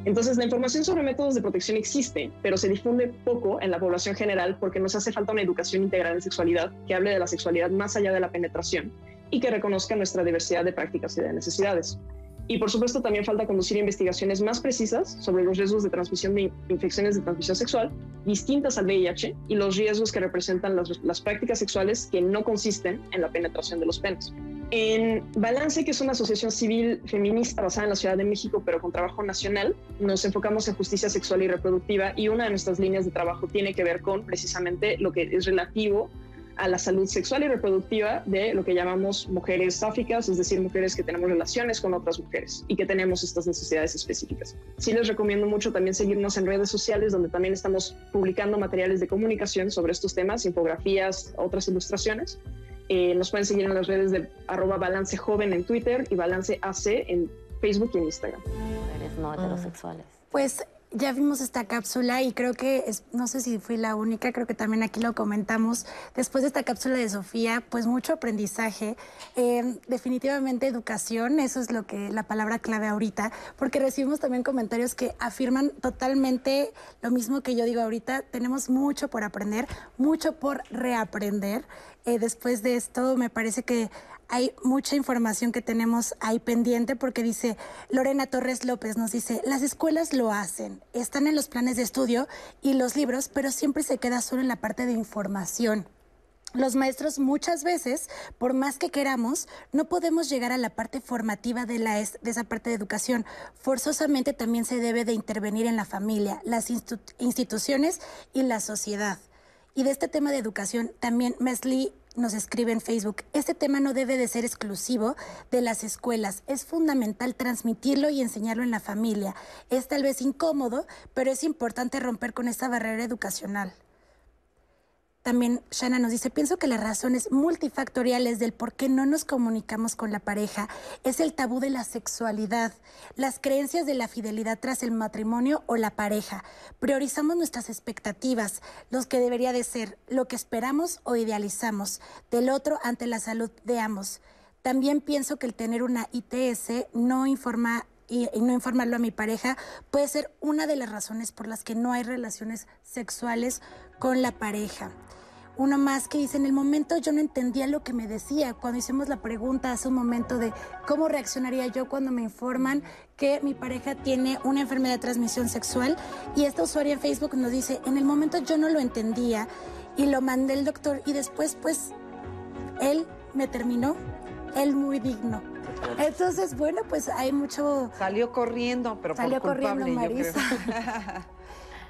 Entonces, la información sobre métodos de protección existe, pero se difunde poco en la población general porque nos hace falta una educación integral en sexualidad que hable de la sexualidad más allá de la penetración y que reconozca nuestra diversidad de prácticas y de necesidades. Y por supuesto también falta conducir investigaciones más precisas sobre los riesgos de transmisión de infecciones de transmisión sexual distintas al VIH y los riesgos que representan las, las prácticas sexuales que no consisten en la penetración de los penes. En Balance, que es una asociación civil feminista basada en la Ciudad de México, pero con trabajo nacional, nos enfocamos en justicia sexual y reproductiva y una de nuestras líneas de trabajo tiene que ver con precisamente lo que es relativo a la salud sexual y reproductiva de lo que llamamos mujeres sáficas, es decir, mujeres que tenemos relaciones con otras mujeres y que tenemos estas necesidades específicas. Sí les recomiendo mucho también seguirnos en redes sociales, donde también estamos publicando materiales de comunicación sobre estos temas, infografías, otras ilustraciones. Eh, nos pueden seguir en las redes de arroba balance joven en Twitter y balance AC en Facebook y en Instagram. Mujeres no heterosexuales. Pues ya vimos esta cápsula y creo que, no sé si fui la única, creo que también aquí lo comentamos. Después de esta cápsula de Sofía, pues mucho aprendizaje, eh, definitivamente educación, eso es lo que la palabra clave ahorita, porque recibimos también comentarios que afirman totalmente lo mismo que yo digo ahorita. Tenemos mucho por aprender, mucho por reaprender. Eh, después de esto, me parece que hay mucha información que tenemos ahí pendiente porque dice Lorena Torres López nos dice, las escuelas lo hacen, están en los planes de estudio y los libros, pero siempre se queda solo en la parte de información. Los maestros muchas veces, por más que queramos, no podemos llegar a la parte formativa de, la de esa parte de educación. Forzosamente también se debe de intervenir en la familia, las instituciones y la sociedad. Y de este tema de educación, también Mesli nos escribe en Facebook, este tema no debe de ser exclusivo de las escuelas. Es fundamental transmitirlo y enseñarlo en la familia. Es tal vez incómodo, pero es importante romper con esta barrera educacional. También Shana nos dice, pienso que las razones multifactoriales del por qué no nos comunicamos con la pareja es el tabú de la sexualidad, las creencias de la fidelidad tras el matrimonio o la pareja. Priorizamos nuestras expectativas, los que debería de ser, lo que esperamos o idealizamos del otro ante la salud de ambos. También pienso que el tener una ITS no informa y, no informarlo a mi pareja puede ser una de las razones por las que no hay relaciones sexuales con la pareja. Uno más que dice, en el momento yo no entendía lo que me decía. Cuando hicimos la pregunta hace un momento de cómo reaccionaría yo cuando me informan que mi pareja tiene una enfermedad de transmisión sexual. Y esta usuaria en Facebook nos dice, en el momento yo no lo entendía y lo mandé al doctor y después pues él me terminó, él muy digno. Entonces, bueno, pues hay mucho... Salió corriendo, pero Salió por culpable, corriendo yo creo.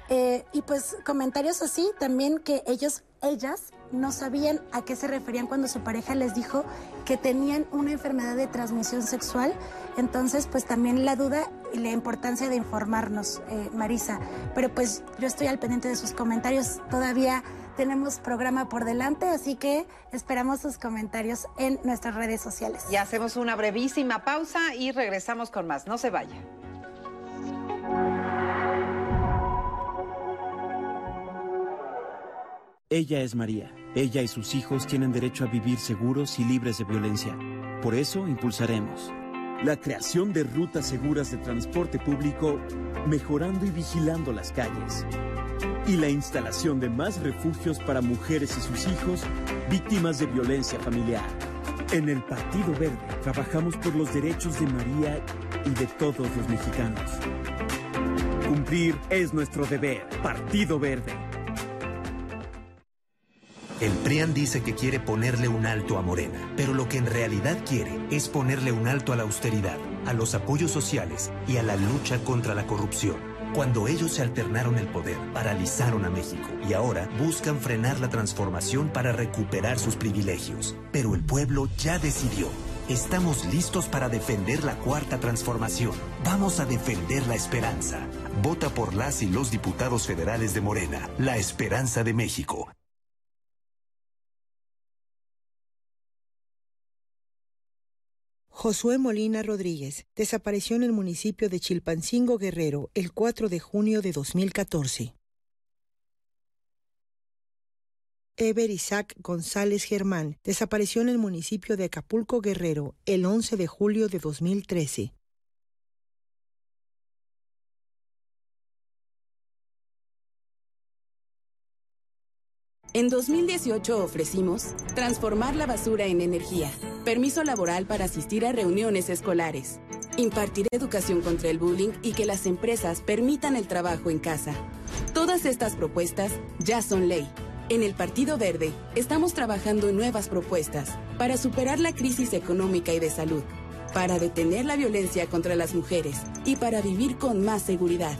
Eh, y pues comentarios así también que ellos, ellas no sabían a qué se referían cuando su pareja les dijo que tenían una enfermedad de transmisión sexual. Entonces, pues también la duda y la importancia de informarnos, eh, Marisa. Pero pues yo estoy al pendiente de sus comentarios. Todavía tenemos programa por delante, así que esperamos sus comentarios en nuestras redes sociales. Y hacemos una brevísima pausa y regresamos con más. No se vaya. Ella es María. Ella y sus hijos tienen derecho a vivir seguros y libres de violencia. Por eso impulsaremos la creación de rutas seguras de transporte público, mejorando y vigilando las calles. Y la instalación de más refugios para mujeres y sus hijos víctimas de violencia familiar. En el Partido Verde trabajamos por los derechos de María y de todos los mexicanos. Cumplir es nuestro deber. Partido Verde. El PRIAN dice que quiere ponerle un alto a Morena, pero lo que en realidad quiere es ponerle un alto a la austeridad, a los apoyos sociales y a la lucha contra la corrupción. Cuando ellos se alternaron el poder, paralizaron a México y ahora buscan frenar la transformación para recuperar sus privilegios. Pero el pueblo ya decidió. Estamos listos para defender la cuarta transformación. Vamos a defender la esperanza. Vota por las y los diputados federales de Morena, la esperanza de México. Josué Molina Rodríguez desapareció en el municipio de Chilpancingo Guerrero el 4 de junio de 2014. Ever Isaac González Germán desapareció en el municipio de Acapulco Guerrero el 11 de julio de 2013. En 2018 ofrecimos transformar la basura en energía, permiso laboral para asistir a reuniones escolares, impartir educación contra el bullying y que las empresas permitan el trabajo en casa. Todas estas propuestas ya son ley. En el Partido Verde estamos trabajando en nuevas propuestas para superar la crisis económica y de salud, para detener la violencia contra las mujeres y para vivir con más seguridad.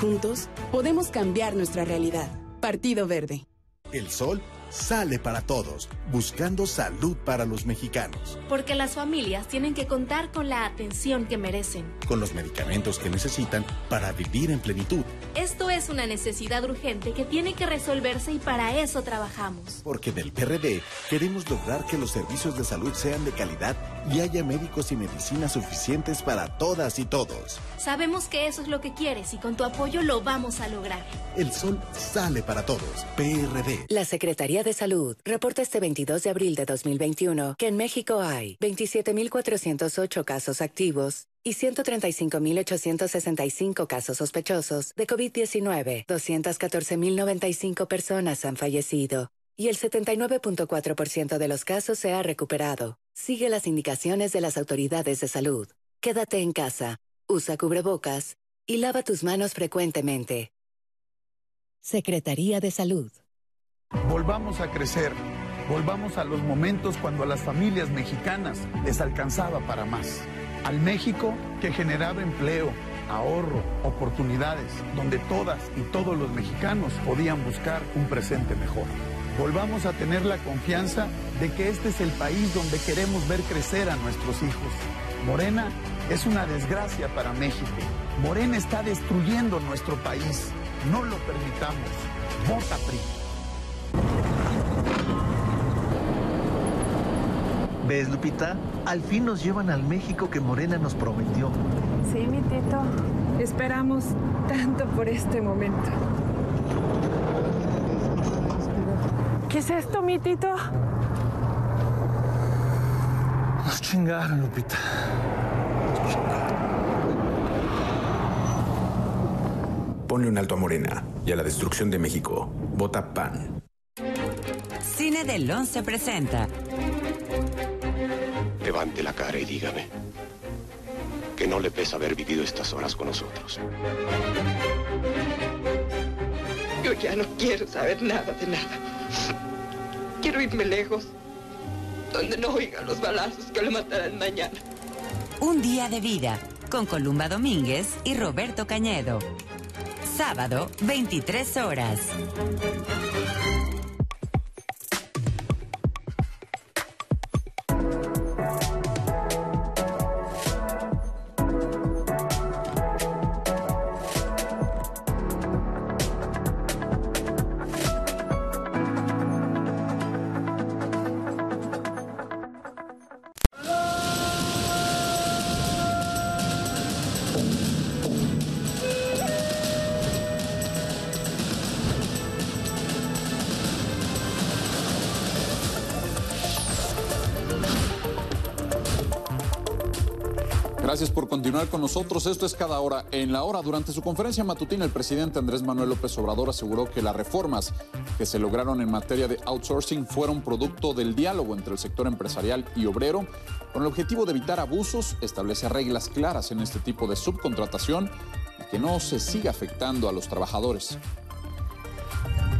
Juntos podemos cambiar nuestra realidad. Partido Verde. El sol sale para todos, buscando salud para los mexicanos, Porque las familias tienen que contar con la atención que merecen. con los medicamentos que necesitan para vivir en plenitud, Esto es una necesidad urgente que tiene que resolverse y para eso trabajamos. porque del PRD queremos lograr que los servicios de salud sean de calidad y haya médicos y medicinas suficientes para todas y todos. Sabemos que eso es lo que quieres y con tu apoyo lo vamos a lograr. El sol sale para todos, PRD. La Secretaría de Salud reporta este 22 de abril de 2021 que en México hay 27.408 casos activos y 135.865 casos sospechosos de COVID-19. 214.095 personas han fallecido y el 79.4% de los casos se ha recuperado. Sigue las indicaciones de las autoridades de salud. Quédate en casa, usa cubrebocas y lava tus manos frecuentemente. Secretaría de Salud. Volvamos a crecer. Volvamos a los momentos cuando a las familias mexicanas les alcanzaba para más. Al México que generaba empleo, ahorro, oportunidades, donde todas y todos los mexicanos podían buscar un presente mejor volvamos a tener la confianza de que este es el país donde queremos ver crecer a nuestros hijos. Morena es una desgracia para México. Morena está destruyendo nuestro país. No lo permitamos. Vota PRI. ¿Ves, Lupita? Al fin nos llevan al México que Morena nos prometió. Sí, mi Tito. Esperamos tanto por este momento. ¿Qué es esto, mi Tito? Nos chingaron, Lupita. Ponle un alto a Morena y a la destrucción de México. Vota PAN. Cine del 11 presenta. Levante la cara y dígame que no le pesa haber vivido estas horas con nosotros. Yo ya no quiero saber nada de nada. Quiero irme lejos, donde no oiga los balazos que le matarán mañana. Un día de vida con Columba Domínguez y Roberto Cañedo. Sábado, 23 horas. Nosotros. Esto es cada hora en la hora. Durante su conferencia matutina, el presidente Andrés Manuel López Obrador aseguró que las reformas que se lograron en materia de outsourcing fueron producto del diálogo entre el sector empresarial y obrero, con el objetivo de evitar abusos, establecer reglas claras en este tipo de subcontratación y que no se siga afectando a los trabajadores.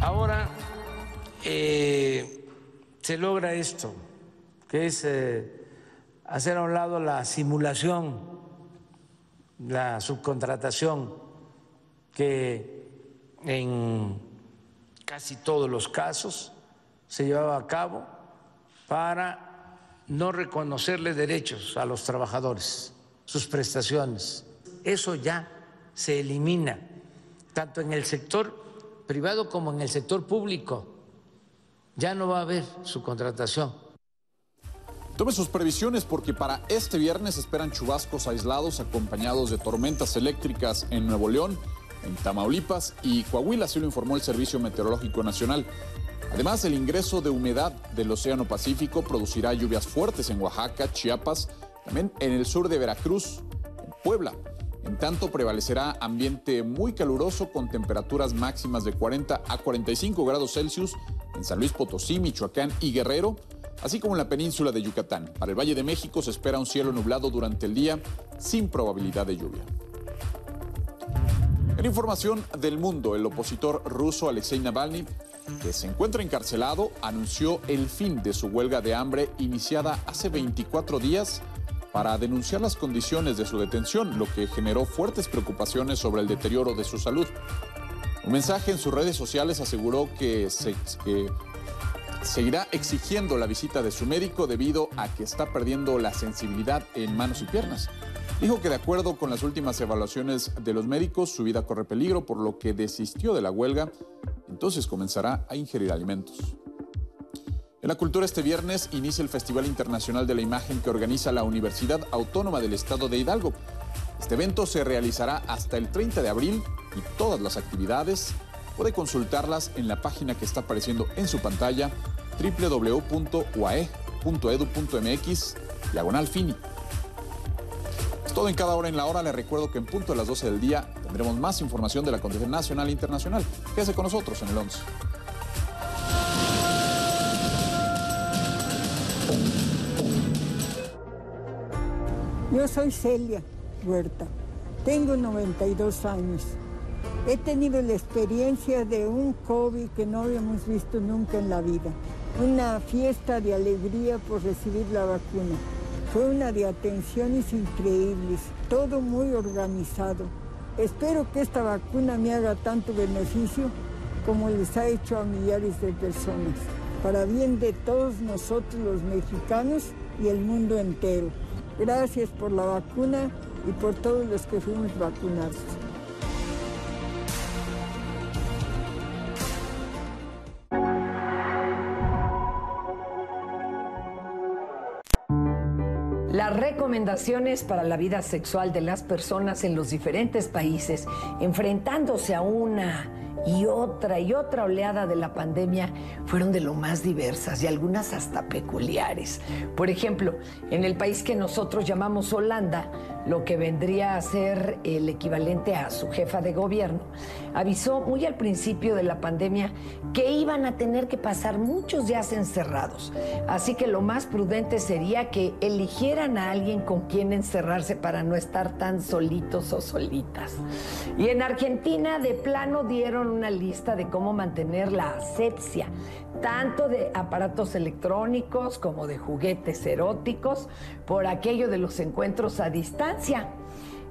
Ahora eh, se logra esto, que es eh, hacer a un lado la simulación, la subcontratación, que en casi todos los casos se llevaba a cabo para no reconocerle derechos a los trabajadores, sus prestaciones. Eso ya se elimina, tanto en el sector privado como en el sector público. Ya no va a haber subcontratación. Tome sus previsiones porque para este viernes esperan chubascos aislados acompañados de tormentas eléctricas en Nuevo León, en Tamaulipas y Coahuila, así lo informó el Servicio Meteorológico Nacional. Además, el ingreso de humedad del Océano Pacífico producirá lluvias fuertes en Oaxaca, Chiapas, también en el sur de Veracruz, en Puebla. En tanto, prevalecerá ambiente muy caluroso con temperaturas máximas de 40 a 45 grados Celsius en San Luis Potosí, Michoacán y Guerrero, así como en la península de Yucatán. Para el Valle de México se espera un cielo nublado durante el día sin probabilidad de lluvia. En información del mundo, el opositor ruso Alexei Navalny, que se encuentra encarcelado, anunció el fin de su huelga de hambre iniciada hace 24 días para denunciar las condiciones de su detención, lo que generó fuertes preocupaciones sobre el deterioro de su salud. Un mensaje en sus redes sociales aseguró que, se, que seguirá exigiendo la visita de su médico debido a que está perdiendo la sensibilidad en manos y piernas. Dijo que de acuerdo con las últimas evaluaciones de los médicos, su vida corre peligro, por lo que desistió de la huelga, entonces comenzará a ingerir alimentos. En la cultura este viernes inicia el Festival Internacional de la Imagen que organiza la Universidad Autónoma del Estado de Hidalgo. Este evento se realizará hasta el 30 de abril y todas las actividades puede consultarlas en la página que está apareciendo en su pantalla www.uae.edu.mx diagonal fini. Todo en cada hora en la hora. Les recuerdo que en punto de las 12 del día tendremos más información de la condición nacional e internacional. Quédese con nosotros en el 11. Yo soy Celia Huerta. Tengo 92 años. He tenido la experiencia de un COVID que no habíamos visto nunca en la vida. Una fiesta de alegría por recibir la vacuna. Fue una de atenciones increíbles, todo muy organizado. Espero que esta vacuna me haga tanto beneficio como les ha hecho a millares de personas, para bien de todos nosotros los mexicanos y el mundo entero. Gracias por la vacuna y por todos los que fuimos vacunados. Recomendaciones para la vida sexual de las personas en los diferentes países, enfrentándose a una y otra y otra oleada de la pandemia fueron de lo más diversas y algunas hasta peculiares. Por ejemplo, en el país que nosotros llamamos Holanda, lo que vendría a ser el equivalente a su jefa de gobierno, avisó muy al principio de la pandemia que iban a tener que pasar muchos días encerrados. Así que lo más prudente sería que eligieran a alguien con quien encerrarse para no estar tan solitos o solitas. Y en Argentina de plano dieron una lista de cómo mantener la asepsia, tanto de aparatos electrónicos como de juguetes eróticos, por aquello de los encuentros a distancia.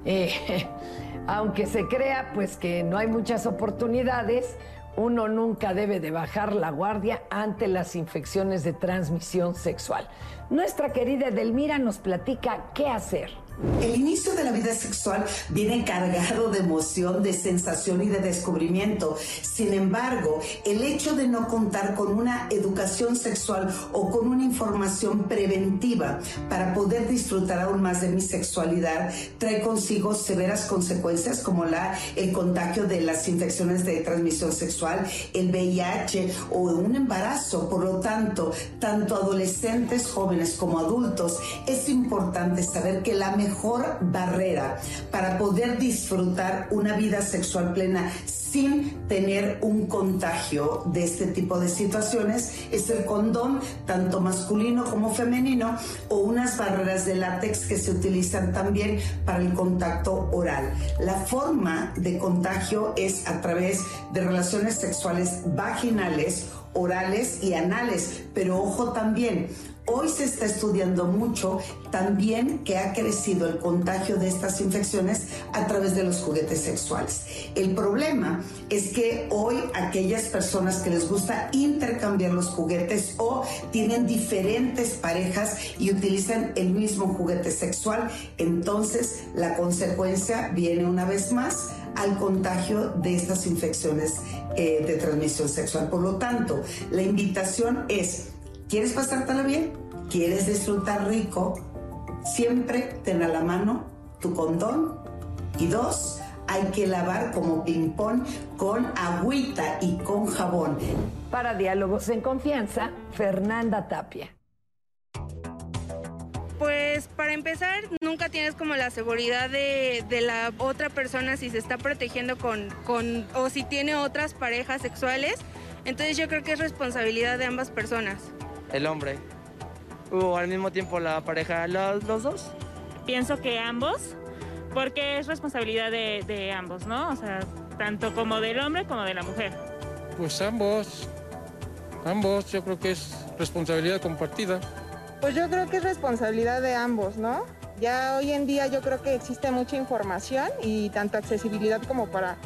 Eh, aunque se crea pues que no hay muchas oportunidades, uno nunca debe de bajar la guardia ante las infecciones de transmisión sexual. Nuestra querida Edelmira nos platica qué hacer. El inicio de la vida sexual viene cargado de emoción, de sensación y de descubrimiento. Sin embargo, el hecho de no contar con una educación sexual o con una información preventiva para poder disfrutar aún más de mi sexualidad trae consigo severas consecuencias como la, el contagio de las infecciones de transmisión sexual, el VIH o un embarazo. Por lo tanto, tanto adolescentes, jóvenes como adultos, es importante saber que la mejor mejor barrera para poder disfrutar una vida sexual plena sin tener un contagio de este tipo de situaciones es el condón, tanto masculino como femenino, o unas barreras de látex que se utilizan también para el contacto oral. La forma de contagio es a través de relaciones sexuales vaginales, orales y anales, pero ojo también, Hoy se está estudiando mucho también que ha crecido el contagio de estas infecciones a través de los juguetes sexuales. El problema es que hoy aquellas personas que les gusta intercambiar los juguetes o tienen diferentes parejas y utilizan el mismo juguete sexual, entonces la consecuencia viene una vez más al contagio de estas infecciones eh, de transmisión sexual. Por lo tanto, la invitación es ¿Quieres pasártela bien? ¿Quieres disfrutar rico? Siempre ten a la mano tu condón. Y dos, hay que lavar como ping-pong con agüita y con jabón. Para diálogos en confianza, Fernanda Tapia. Pues para empezar, nunca tienes como la seguridad de, la otra persona si se está protegiendo con, con, o si tiene otras parejas sexuales. Entonces yo creo que es responsabilidad de ambas personas el hombre. O al mismo tiempo la pareja, los, dos. Pienso que ambos, porque es responsabilidad de, ambos, ¿no? O sea, tanto como del hombre como de la mujer. Pues ambos, ambos, yo creo que es responsabilidad compartida. Pues yo creo que es responsabilidad de ambos, ¿no? Ya hoy en día yo creo que existe mucha información y tanto accesibilidad como para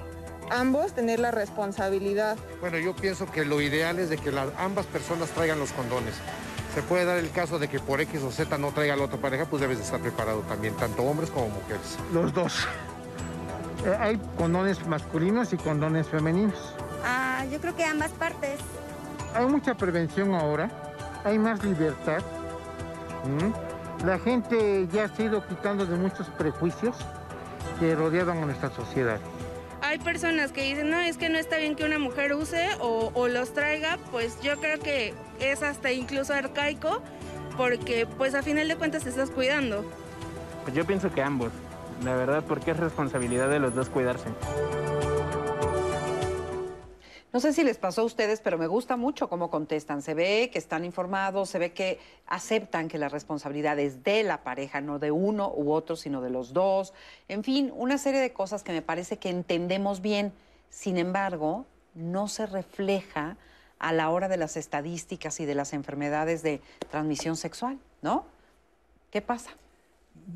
ambos tener la responsabilidad. Bueno, yo pienso que lo ideal es de que ambas personas traigan los condones. Se puede dar el caso de que por X o Z no traiga la otra pareja, pues debes de estar preparado también, tanto hombres como mujeres. Los dos. Eh, hay condones masculinos y condones femeninos. Ah, yo creo que ambas partes. Hay mucha prevención ahora, hay más libertad. La gente ya se ha ido quitando de muchos prejuicios que rodeaban a nuestra sociedad hay personas que dicen, no, es que no está bien que una mujer use o, los traiga, pues yo creo que es hasta incluso arcaico, porque pues a final de cuentas te estás cuidando. Pues yo pienso que ambos, la verdad, porque es responsabilidad de los dos cuidarse. No sé si les pasó a ustedes, pero me gusta mucho cómo contestan. Se ve que están informados, se ve que aceptan que la responsabilidad es de la pareja, no de uno u otro, sino de los dos. En fin, una serie de cosas que me parece que entendemos bien. Sin embargo, no se refleja a la hora de las estadísticas y de las enfermedades de transmisión sexual, ¿no? ¿Qué pasa?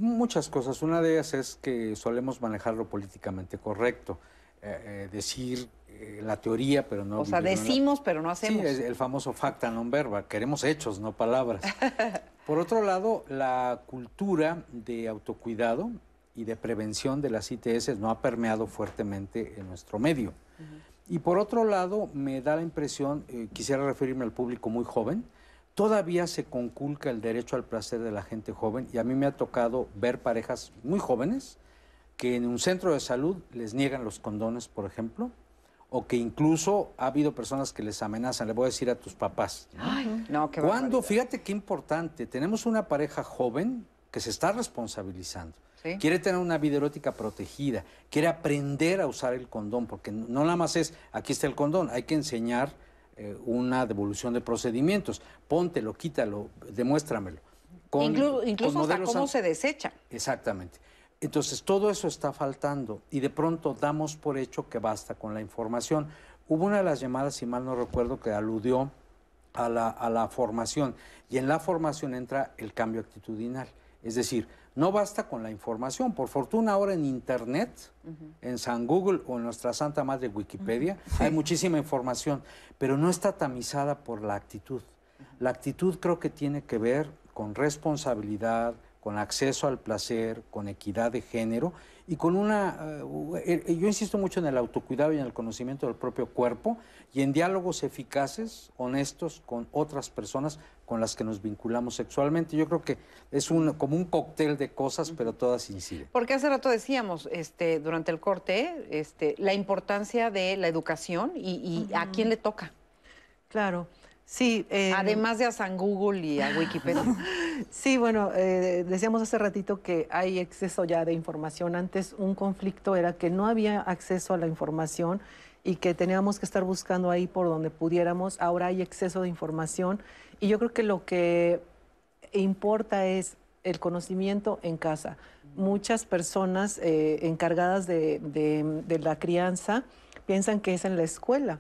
Muchas cosas. Una de ellas es que solemos manejarlo políticamente correcto. Eh, eh, decir eh, la teoría, pero no... O sea, decimos, pero no hacemos. Sí, el famoso facta non verba. Queremos hechos, no palabras. Por otro lado, la cultura de autocuidado y de prevención de las ITS no ha permeado fuertemente en nuestro medio. Y por otro lado, me da la impresión, quisiera referirme al público muy joven, todavía se conculca el derecho al placer de la gente joven y a mí me ha tocado ver parejas muy jóvenes que en un centro de salud les niegan los condones, por ejemplo, o que incluso ha habido personas que les amenazan, le voy a decir a tus papás. Ay, no, qué Cuando, barbaridad. fíjate qué importante, tenemos una pareja joven que se está responsabilizando. Quiere tener una vida erótica protegida, quiere aprender a usar el condón, porque no nada más es, aquí está el condón, hay que enseñar eh, una devolución de procedimientos. Póntelo, quítalo, demuéstramelo. Con- Inclu- con incluso hasta cómo se desecha. Exactamente. Entonces, todo eso está faltando y de pronto damos por hecho que basta con la información. Hubo una de las llamadas, si mal no recuerdo, que aludió a la, a la formación y en la formación entra el cambio actitudinal. Es decir, no basta con la información. Por fortuna ahora en Internet, en San Google o en nuestra Santa Madre Wikipedia, hay muchísima información, pero no está tamizada por la actitud. La actitud creo que tiene que ver con responsabilidad, con acceso al placer, con equidad de género y con una... eh, eh, yo insisto mucho en el autocuidado y en el conocimiento del propio cuerpo y en diálogos eficaces, honestos con otras personas con las que nos vinculamos sexualmente. Yo creo que es un, como un cóctel de cosas, pero todas inciden. Porque hace rato decíamos, este, durante el corte, este, la importancia de la educación y, y a quién le toca. Claro, sí. eh, Además de a San Google y a Wikipedia. Sí, bueno, eh, decíamos hace ratito que hay exceso ya de información. Antes un conflicto era que no había acceso a la información y que teníamos que estar buscando ahí por donde pudiéramos. Ahora hay exceso de información y yo creo que lo que importa es el conocimiento en casa. Muchas personas eh, encargadas de, de- de la crianza piensan que es en la escuela.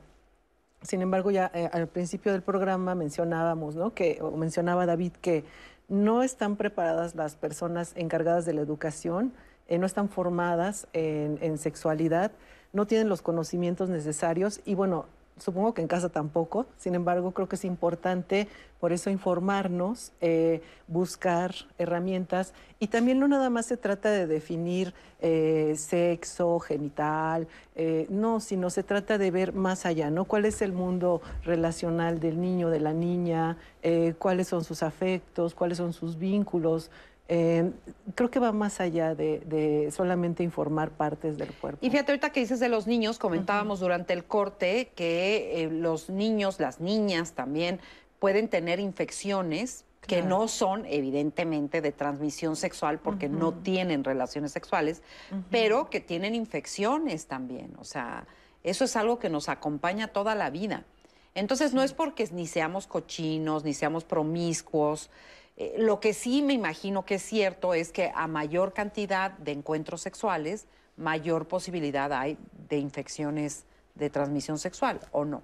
Sin embargo, ya eh, al principio del programa mencionábamos, ¿no? Que, o mencionaba David que no están preparadas las personas encargadas de la educación, eh, no están formadas en, en sexualidad, no tienen los conocimientos necesarios y bueno, supongo que en casa tampoco. Sin embargo, creo que es importante por eso informarnos, eh, buscar herramientas y también no nada más se trata de definir eh, sexo, genital, eh, no, sino se trata de ver más allá, ¿no? ¿Cuál es el mundo relacional del niño, de la niña? ¿Cuáles son sus afectos? ¿Cuáles son sus vínculos? Eh, creo que va más allá de, de solamente informar partes del cuerpo. Y fíjate, ahorita que dices de los niños, comentábamos durante el corte que eh, los niños, las niñas también, pueden tener infecciones que Claro. no son evidentemente de transmisión sexual porque no tienen relaciones sexuales, pero que tienen infecciones también. O sea, eso es algo que nos acompaña toda la vida. Entonces, no es porque ni seamos cochinos, ni seamos promiscuos. Eh, lo que sí me imagino que es cierto es que a mayor cantidad de encuentros sexuales, mayor posibilidad hay de infecciones de transmisión sexual, ¿o no?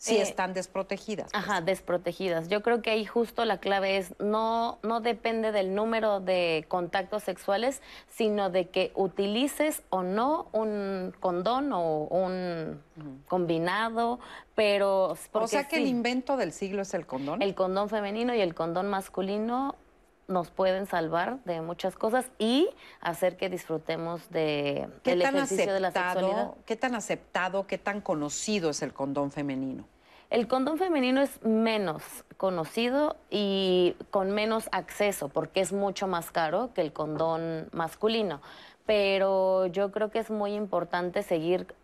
Si Eh, están desprotegidas. Ajá, desprotegidas. Yo creo que ahí justo la clave es no, no depende del número de contactos sexuales, sino de que utilices o no un condón o un combinado, pero... O sea que el invento del siglo es el condón. el condón femenino y el condón masculino nos pueden salvar de muchas cosas y hacer que disfrutemos de, ¿Qué del tan ejercicio de la sexualidad. aceptado, qué tan aceptado, qué tan conocido es el condón femenino? El condón femenino es menos conocido y con menos acceso porque es mucho más caro que el condón masculino. Pero yo creo que es muy importante seguir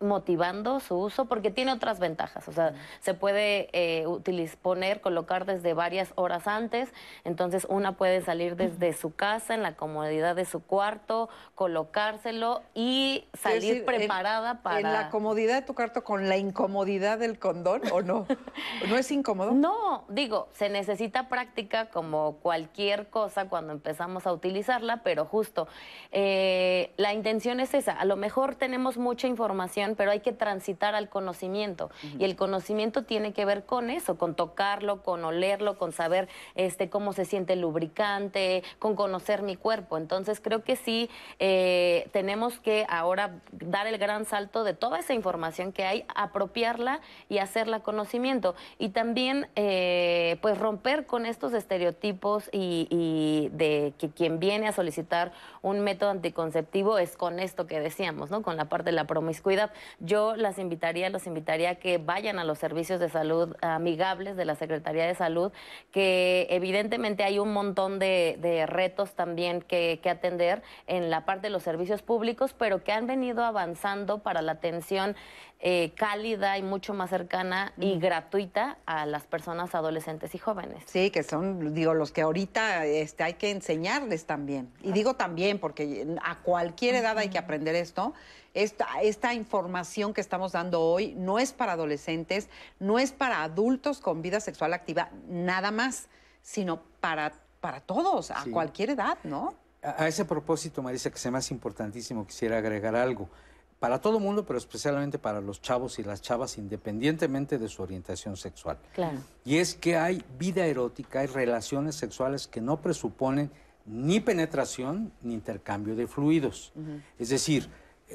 motivando su uso porque tiene otras ventajas. O sea, se puede eh, utiliz- poner, colocar desde varias horas antes. Entonces, una puede salir desde su casa, en la comodidad de su cuarto, colocárselo y salir decir, en- preparada para... ¿En la comodidad de tu cuarto con la incomodidad del condón o no? ¿No es incómodo? No, digo, se necesita práctica como cualquier cosa cuando empezamos a utilizarla, pero justo eh, la intención es esa. A lo mejor tenemos mucha información, pero hay que transitar al conocimiento. Y el conocimiento tiene que ver con eso, con tocarlo, con olerlo, con saber este, cómo se siente el lubricante, con conocer mi cuerpo. Entonces creo que sí eh, tenemos que ahora dar el gran salto de toda esa información que hay, apropiarla y hacerla conocimiento. Y también eh, pues romper con estos estereotipos y, y de que quien viene a solicitar un método anticonceptivo es con esto que decíamos, ¿no? Con la parte de la promiscuidad. Yo las invitaría, los invitaría a que vayan a los servicios de salud amigables de la Secretaría de Salud, que evidentemente hay un montón de, de retos también que, que atender en la parte de los servicios públicos, pero que han venido avanzando para la atención eh, cálida y mucho más cercana y gratuita a las personas adolescentes y jóvenes. Sí, que son, digo, los que ahorita este, hay que enseñarles también. Y digo también, porque a cualquier edad hay que aprender esto. Esta, esta información que estamos dando hoy no es para adolescentes, no es para adultos con vida sexual activa, nada más, sino para, para todos, a Sí. cualquier edad, ¿no? A a ese propósito, Marisa, que se me hace importantísimo, quisiera agregar algo. Para todo mundo, pero especialmente para los chavos y las chavas, independientemente de su orientación sexual. Claro. Y es que hay vida erótica, hay relaciones sexuales que no presuponen ni penetración ni intercambio de fluidos. Es decir,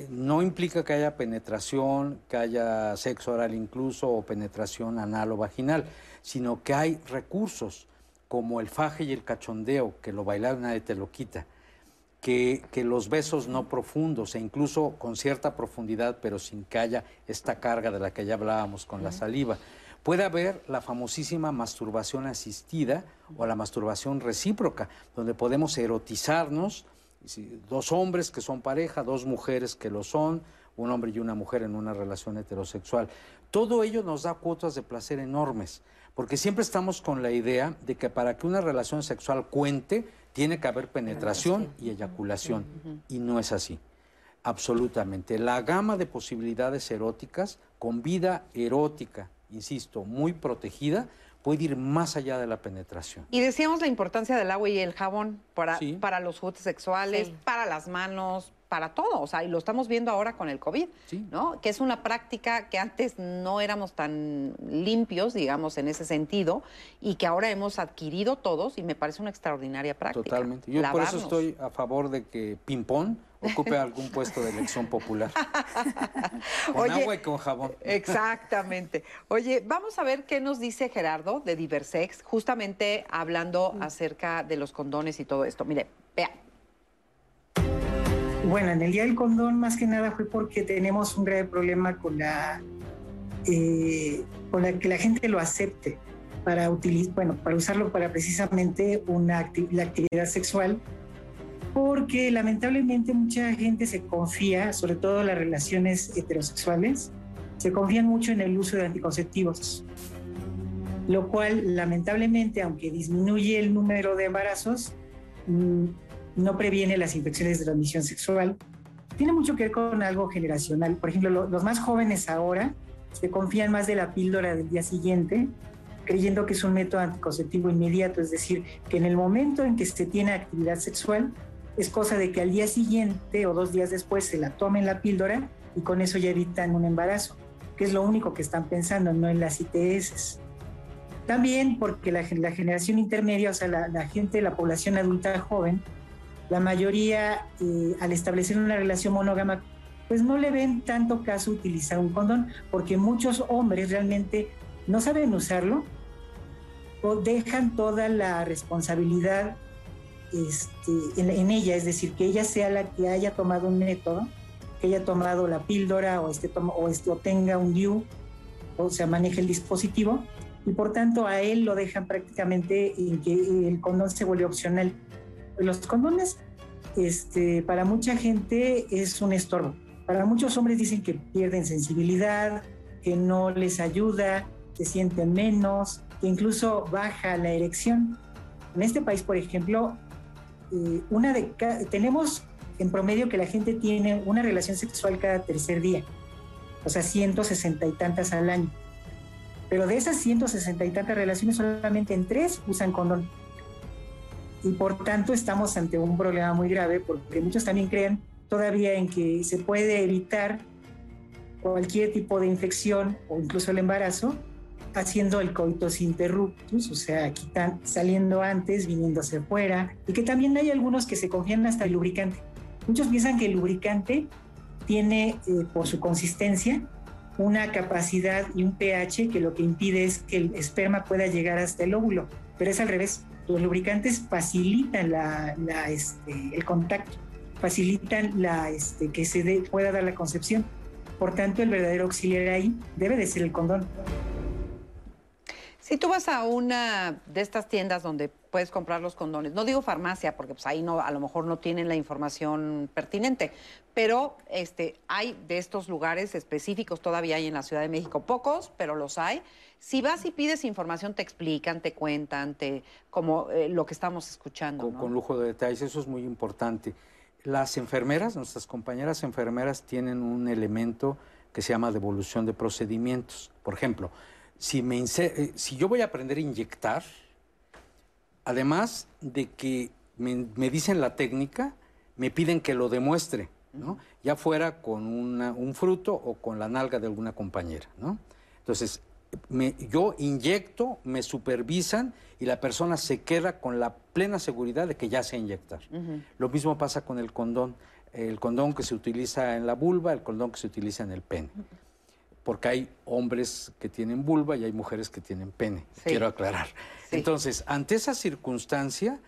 no implica que haya penetración, que haya sexo oral incluso o penetración anal o vaginal, sino que hay recursos como el faje y el cachondeo, que lo bailar nadie te lo quita, que, que los besos no profundos e incluso con cierta profundidad, pero sin que haya esta carga de la que ya hablábamos con la saliva. Puede haber la famosísima masturbación asistida o la masturbación recíproca, donde podemos erotizarnos, dos hombres que son pareja, dos mujeres que lo son, un hombre y una mujer en una relación heterosexual. Todo ello nos da cuotas de placer enormes, porque siempre estamos con la idea de que para que una relación sexual cuente, tiene que haber penetración y eyaculación, y no es así. Absolutamente. La gama de posibilidades eróticas con vida erótica, insisto, muy protegida, puede ir más allá de la penetración. Y decíamos la importancia del agua y el jabón para, Sí. para los juguetes sexuales, Sí. para las manos, para todo. O sea, y lo estamos viendo ahora con el COVID, ¿no? Que es una práctica que antes no éramos tan limpios, digamos, en ese sentido, y que ahora hemos adquirido todos, y me parece una extraordinaria práctica. Totalmente. Yo por eso estoy a favor de que Pimpón ocupe algún puesto de elección popular. Con Oye, agua y con jabón. Exactamente. Oye, vamos a ver qué nos dice Gerardo de Diversex, justamente hablando acerca de los condones y todo esto. Mire, vea. Bueno, en el Día del Condón más que nada fue porque tenemos un grave problema con la, eh, con la que la gente lo acepte para utilizar, bueno, para usarlo para precisamente una acti- la actividad sexual, porque lamentablemente mucha gente se confía, sobre todo las relaciones heterosexuales, se confían mucho en el uso de anticonceptivos, lo cual lamentablemente, aunque disminuye el número de embarazos, mm, no previene las infecciones de transmisión sexual. Tiene mucho que ver con algo generacional. Por ejemplo, lo- los más jóvenes ahora se confían más de la píldora del día siguiente, creyendo que es un método anticonceptivo inmediato, es decir, que en el momento en que se tiene actividad sexual, es cosa de que al día siguiente o dos días después se la tomen la píldora y con eso ya evitan un embarazo, que es lo único que están pensando, no en las ITS. También porque la, gen- la generación intermedia, o sea, la, la gente, la población adulta joven, la mayoría eh, al establecer una relación monógama, pues no le ven tanto caso utilizar un condón, porque muchos hombres realmente no saben usarlo o dejan toda la responsabilidad este, en, en ella, es decir, que ella sea la que haya tomado un método, que haya tomado la píldora o, este, o, este, o tenga un DIU, o sea, maneje el dispositivo, y por tanto a él lo dejan prácticamente en que el condón se vuelve opcional. Los condones, este, para mucha gente es un estorbo. Para muchos hombres dicen que pierden sensibilidad, que no les ayuda, se sienten menos, que incluso baja la erección. En este país, por ejemplo, eh, tenemos en promedio que la gente tiene una relación sexual cada tercer día, o sea, 160 y tantas al año. Pero de esas 160 y tantas relaciones, solamente en tres usan condón. Y por tanto estamos ante un problema muy grave porque muchos también creen todavía en que se puede evitar cualquier tipo de infección o incluso el embarazo haciendo el coitus interruptus, o sea, quitan, saliendo antes, viniéndose fuera, y que también hay algunos que se confían hasta el lubricante. Muchos piensan que el lubricante tiene, eh, por su consistencia, una capacidad y un pH que lo que impide es que el esperma pueda llegar hasta el óvulo, pero es al revés. Los lubricantes facilitan la, la, este, el contacto, facilitan la, este, que se dé- pueda dar la concepción. Por tanto, el verdadero auxiliar ahí debe de ser el condón. Si tú vas a una de estas tiendas donde puedes comprar los condones, no digo farmacia porque pues ahí no a lo mejor no tienen la información pertinente, pero este hay de estos lugares específicos todavía hay en la Ciudad de México pocos, pero los hay. Si vas y pides información te explican, te cuentan, te como eh, lo que estamos escuchando, con, ¿no? con lujo de detalles, eso es muy importante. Las enfermeras, nuestras compañeras enfermeras tienen un elemento que se llama devolución de procedimientos. Por ejemplo, si, me eh, si yo voy a aprender a inyectar, además de que me, me dicen la técnica, me piden que lo demuestre, ¿no? Ya fuera con una- un fruto o con la nalga de alguna compañera, ¿no? Entonces, me- yo inyecto, me supervisan y la persona se queda con la plena seguridad de que ya sé inyectar. Lo mismo pasa con el condón. El condón que se utiliza en la vulva, el condón que se utiliza en el pene. Porque hay hombres que tienen vulva y hay mujeres que tienen pene. Quiero aclarar. Entonces, ante esa circunstancia,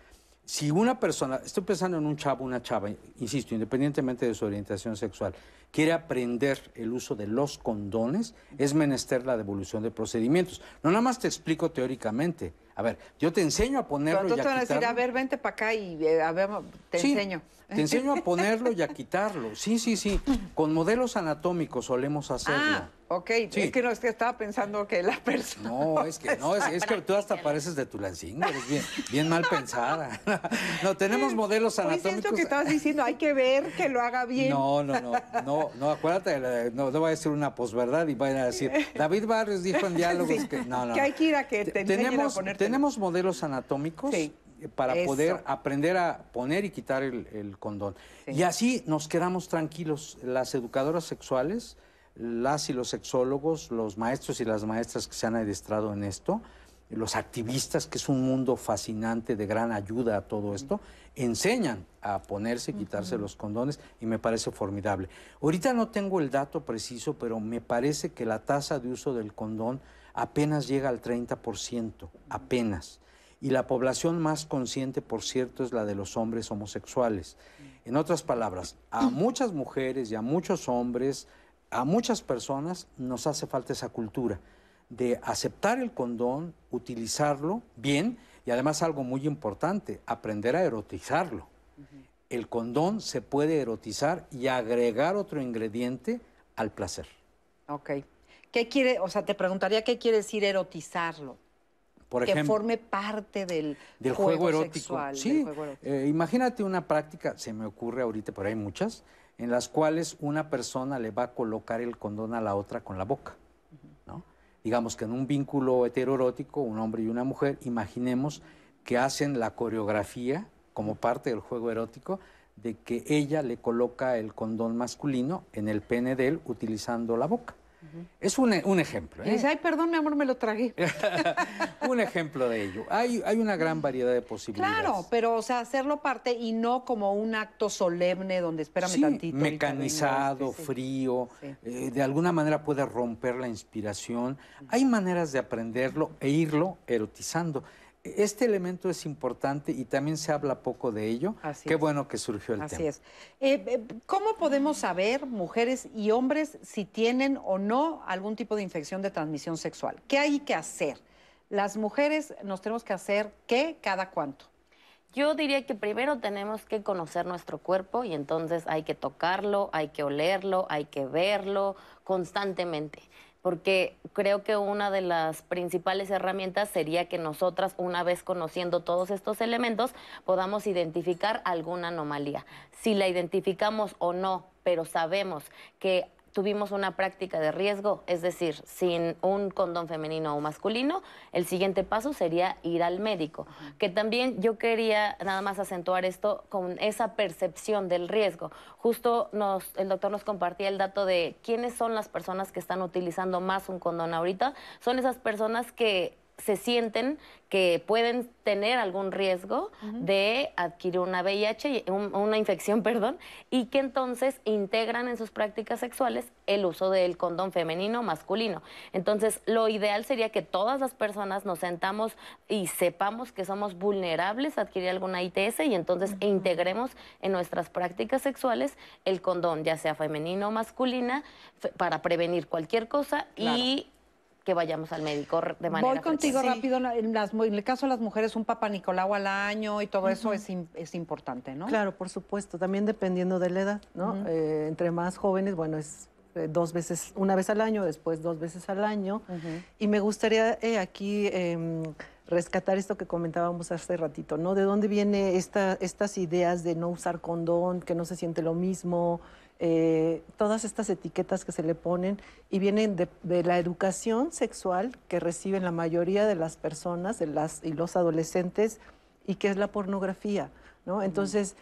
si una persona, estoy pensando en un chavo, una chava, insisto, independientemente de su orientación sexual, quiere aprender el uso de los condones, es menester la devolución de procedimientos. No nada más te explico teóricamente. A ver, yo te enseño a ponerlo y Entonces te van a a decir, a ver, vente para acá y eh, a ver, te Sí, enseño. Te enseño a ponerlo y a quitarlo. Sí, sí, sí. Con modelos anatómicos solemos hacerlo. Ah, ok. Sí. Es que no, es que estaba pensando que la persona. No, es que no, es, es que tú hasta pareces de Tulancingo, eres bien, bien mal pensada. No, tenemos modelos anatómicos. siento que estabas diciendo, hay que ver que lo haga bien. No, no, no, no, no, acuérdate, no, no va a decir una posverdad y vayan a decir, David Barrios dijo en diálogos Sí, que no, no. que hay que ir a que te enseñen a tenemos, tenemos modelos anatómicos para Eso. poder aprender a poner y quitar el, el condón. Y así nos quedamos tranquilos. Las educadoras sexuales, las y los sexólogos, los maestros y las maestras que se han adiestrado en esto, los activistas, que es un mundo fascinante de gran ayuda a todo esto, enseñan a ponerse y quitarse los condones y me parece formidable. Ahorita no tengo el dato preciso, pero me parece que la tasa de uso del condón apenas llega al 30%, apenas. Y la población más consciente, por cierto, es la de los hombres homosexuales. En otras palabras, a muchas mujeres y a muchos hombres, a muchas personas nos hace falta esa cultura de aceptar el condón, utilizarlo bien y además algo muy importante, aprender a erotizarlo. El condón se puede erotizar y agregar otro ingrediente al placer. Ok. ¿Qué quiere, o sea, te preguntaría qué quiere decir erotizarlo? Por que forme parte del, del juego, erótico. sexual, del sí, juego erótico. eh, imagínate una práctica, se me ocurre ahorita, pero hay muchas, en las cuales una persona le va a colocar el condón a la otra con la boca. ¿no? Digamos que en un vínculo heteroerótico, un hombre y una mujer, imaginemos que hacen la coreografía como parte del juego erótico de que ella le coloca el condón masculino en el pene de él utilizando la boca. Es un, un ejemplo. Y ¿eh? dice, ay, perdón, mi amor, me lo tragué. un ejemplo de ello. Hay, hay una gran variedad de posibilidades. Claro, pero, o sea, hacerlo parte y no como un acto solemne donde espérame Sí, tantito. mecanizado, sí. frío, eh, de alguna manera puede romper la inspiración. Hay maneras de aprenderlo e irlo erotizando. Este elemento es importante y también se habla poco de ello. Así Qué es. bueno que surgió el Así tema. es. Eh, eh, ¿Cómo podemos saber, mujeres y hombres, si tienen o no algún tipo de infección de transmisión sexual? ¿Qué hay que hacer? Las mujeres nos tenemos que hacer qué cada cuánto. Yo diría que primero tenemos que conocer nuestro cuerpo y entonces hay que tocarlo, hay que olerlo, hay que verlo constantemente. Porque creo que una de las principales herramientas sería que nosotras, una vez conociendo todos estos elementos, podamos identificar alguna anomalía. Si la identificamos o no, pero sabemos que tuvimos una práctica de riesgo, es decir, sin un condón femenino o masculino, el siguiente paso sería ir al médico. Que también yo quería nada más acentuar esto con esa percepción del riesgo. Justo nos, el doctor nos compartía el dato de quiénes son las personas que están utilizando más un condón ahorita. Son esas personas que se sienten que pueden tener algún riesgo de adquirir una VIH, una infección, perdón, y que entonces integran en sus prácticas sexuales el uso del condón femenino o masculino. Entonces, lo ideal sería que todas las personas nos sentamos y sepamos que somos vulnerables a adquirir alguna ITS y entonces integremos en nuestras prácticas sexuales el condón, ya sea femenino o masculina, para prevenir cualquier cosa y que vayamos al médico de manera Voy contigo frecuente. rápido. En, las- en el caso de las mujeres, un papá Nicolau al año y todo eso es, es importante, ¿no? Claro, por supuesto, también dependiendo de la edad, ¿no? Eh, entre más jóvenes, bueno, es eh, dos veces, una vez al año, después dos veces al año. Y me gustaría eh, aquí em, rescatar esto que comentábamos hace ratito, ¿no? ¿De dónde vienen esta, estas ideas de no usar condón, que no se siente lo mismo? Eh, todas estas etiquetas que se le ponen y vienen de, de la educación sexual que reciben la mayoría de las personas de las, y los adolescentes y que es la pornografía, ¿no? Entonces,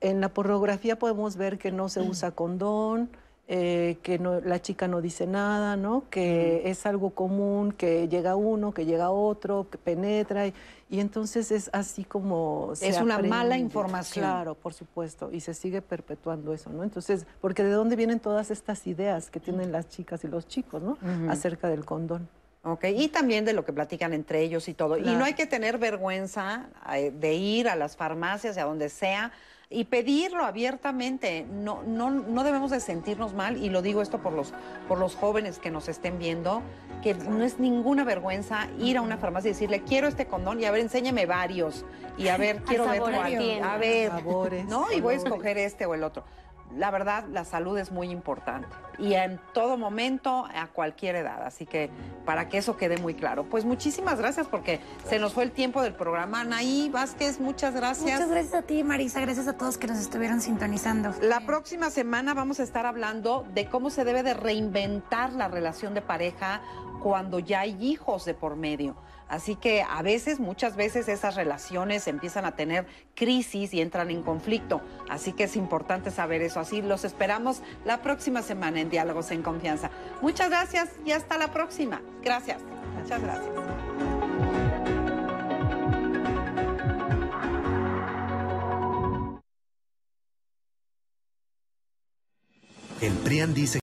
en la pornografía podemos ver que no se usa condón, eh, que no, la chica no dice nada, ¿no? Que es algo común, que llega uno, que llega otro, que penetra, y, y entonces es así como... se Es una mala aprende. información. Claro, por supuesto, y se sigue perpetuando eso, ¿no? Entonces, porque de dónde vienen todas estas ideas que tienen las chicas y los chicos, ¿no? Acerca del condón. Ok, y también de lo que platican entre ellos y todo. Y Claro. no hay que tener vergüenza eh, de ir a las farmacias y a donde sea y pedirlo abiertamente. No, no, no debemos de sentirnos mal, y lo digo esto por los, por los jóvenes que nos estén viendo, que no es ninguna vergüenza ir a una farmacia y decirle, quiero este condón y a ver, enséñame varios. Y a ver, A quiero ver sabores cuál. A ver, Sabores, ¿no? Y voy a escoger este o el otro. La verdad, la salud es muy importante y en todo momento, a cualquier edad. Así que para que eso quede muy claro. Pues muchísimas gracias porque se nos fue el tiempo del programa. Anaí Vázquez, muchas gracias. Muchas gracias a ti, Marisa. Gracias a todos que nos estuvieron sintonizando. La próxima semana vamos a estar hablando de cómo se debe de reinventar la relación de pareja cuando ya hay hijos de por medio. Así que a veces, muchas veces esas relaciones empiezan a tener crisis y entran en conflicto. Así que es importante saber eso. Así los esperamos la próxima semana en Diálogos en Confianza. Muchas gracias y hasta la próxima. Gracias. Muchas gracias. El PRIAN dice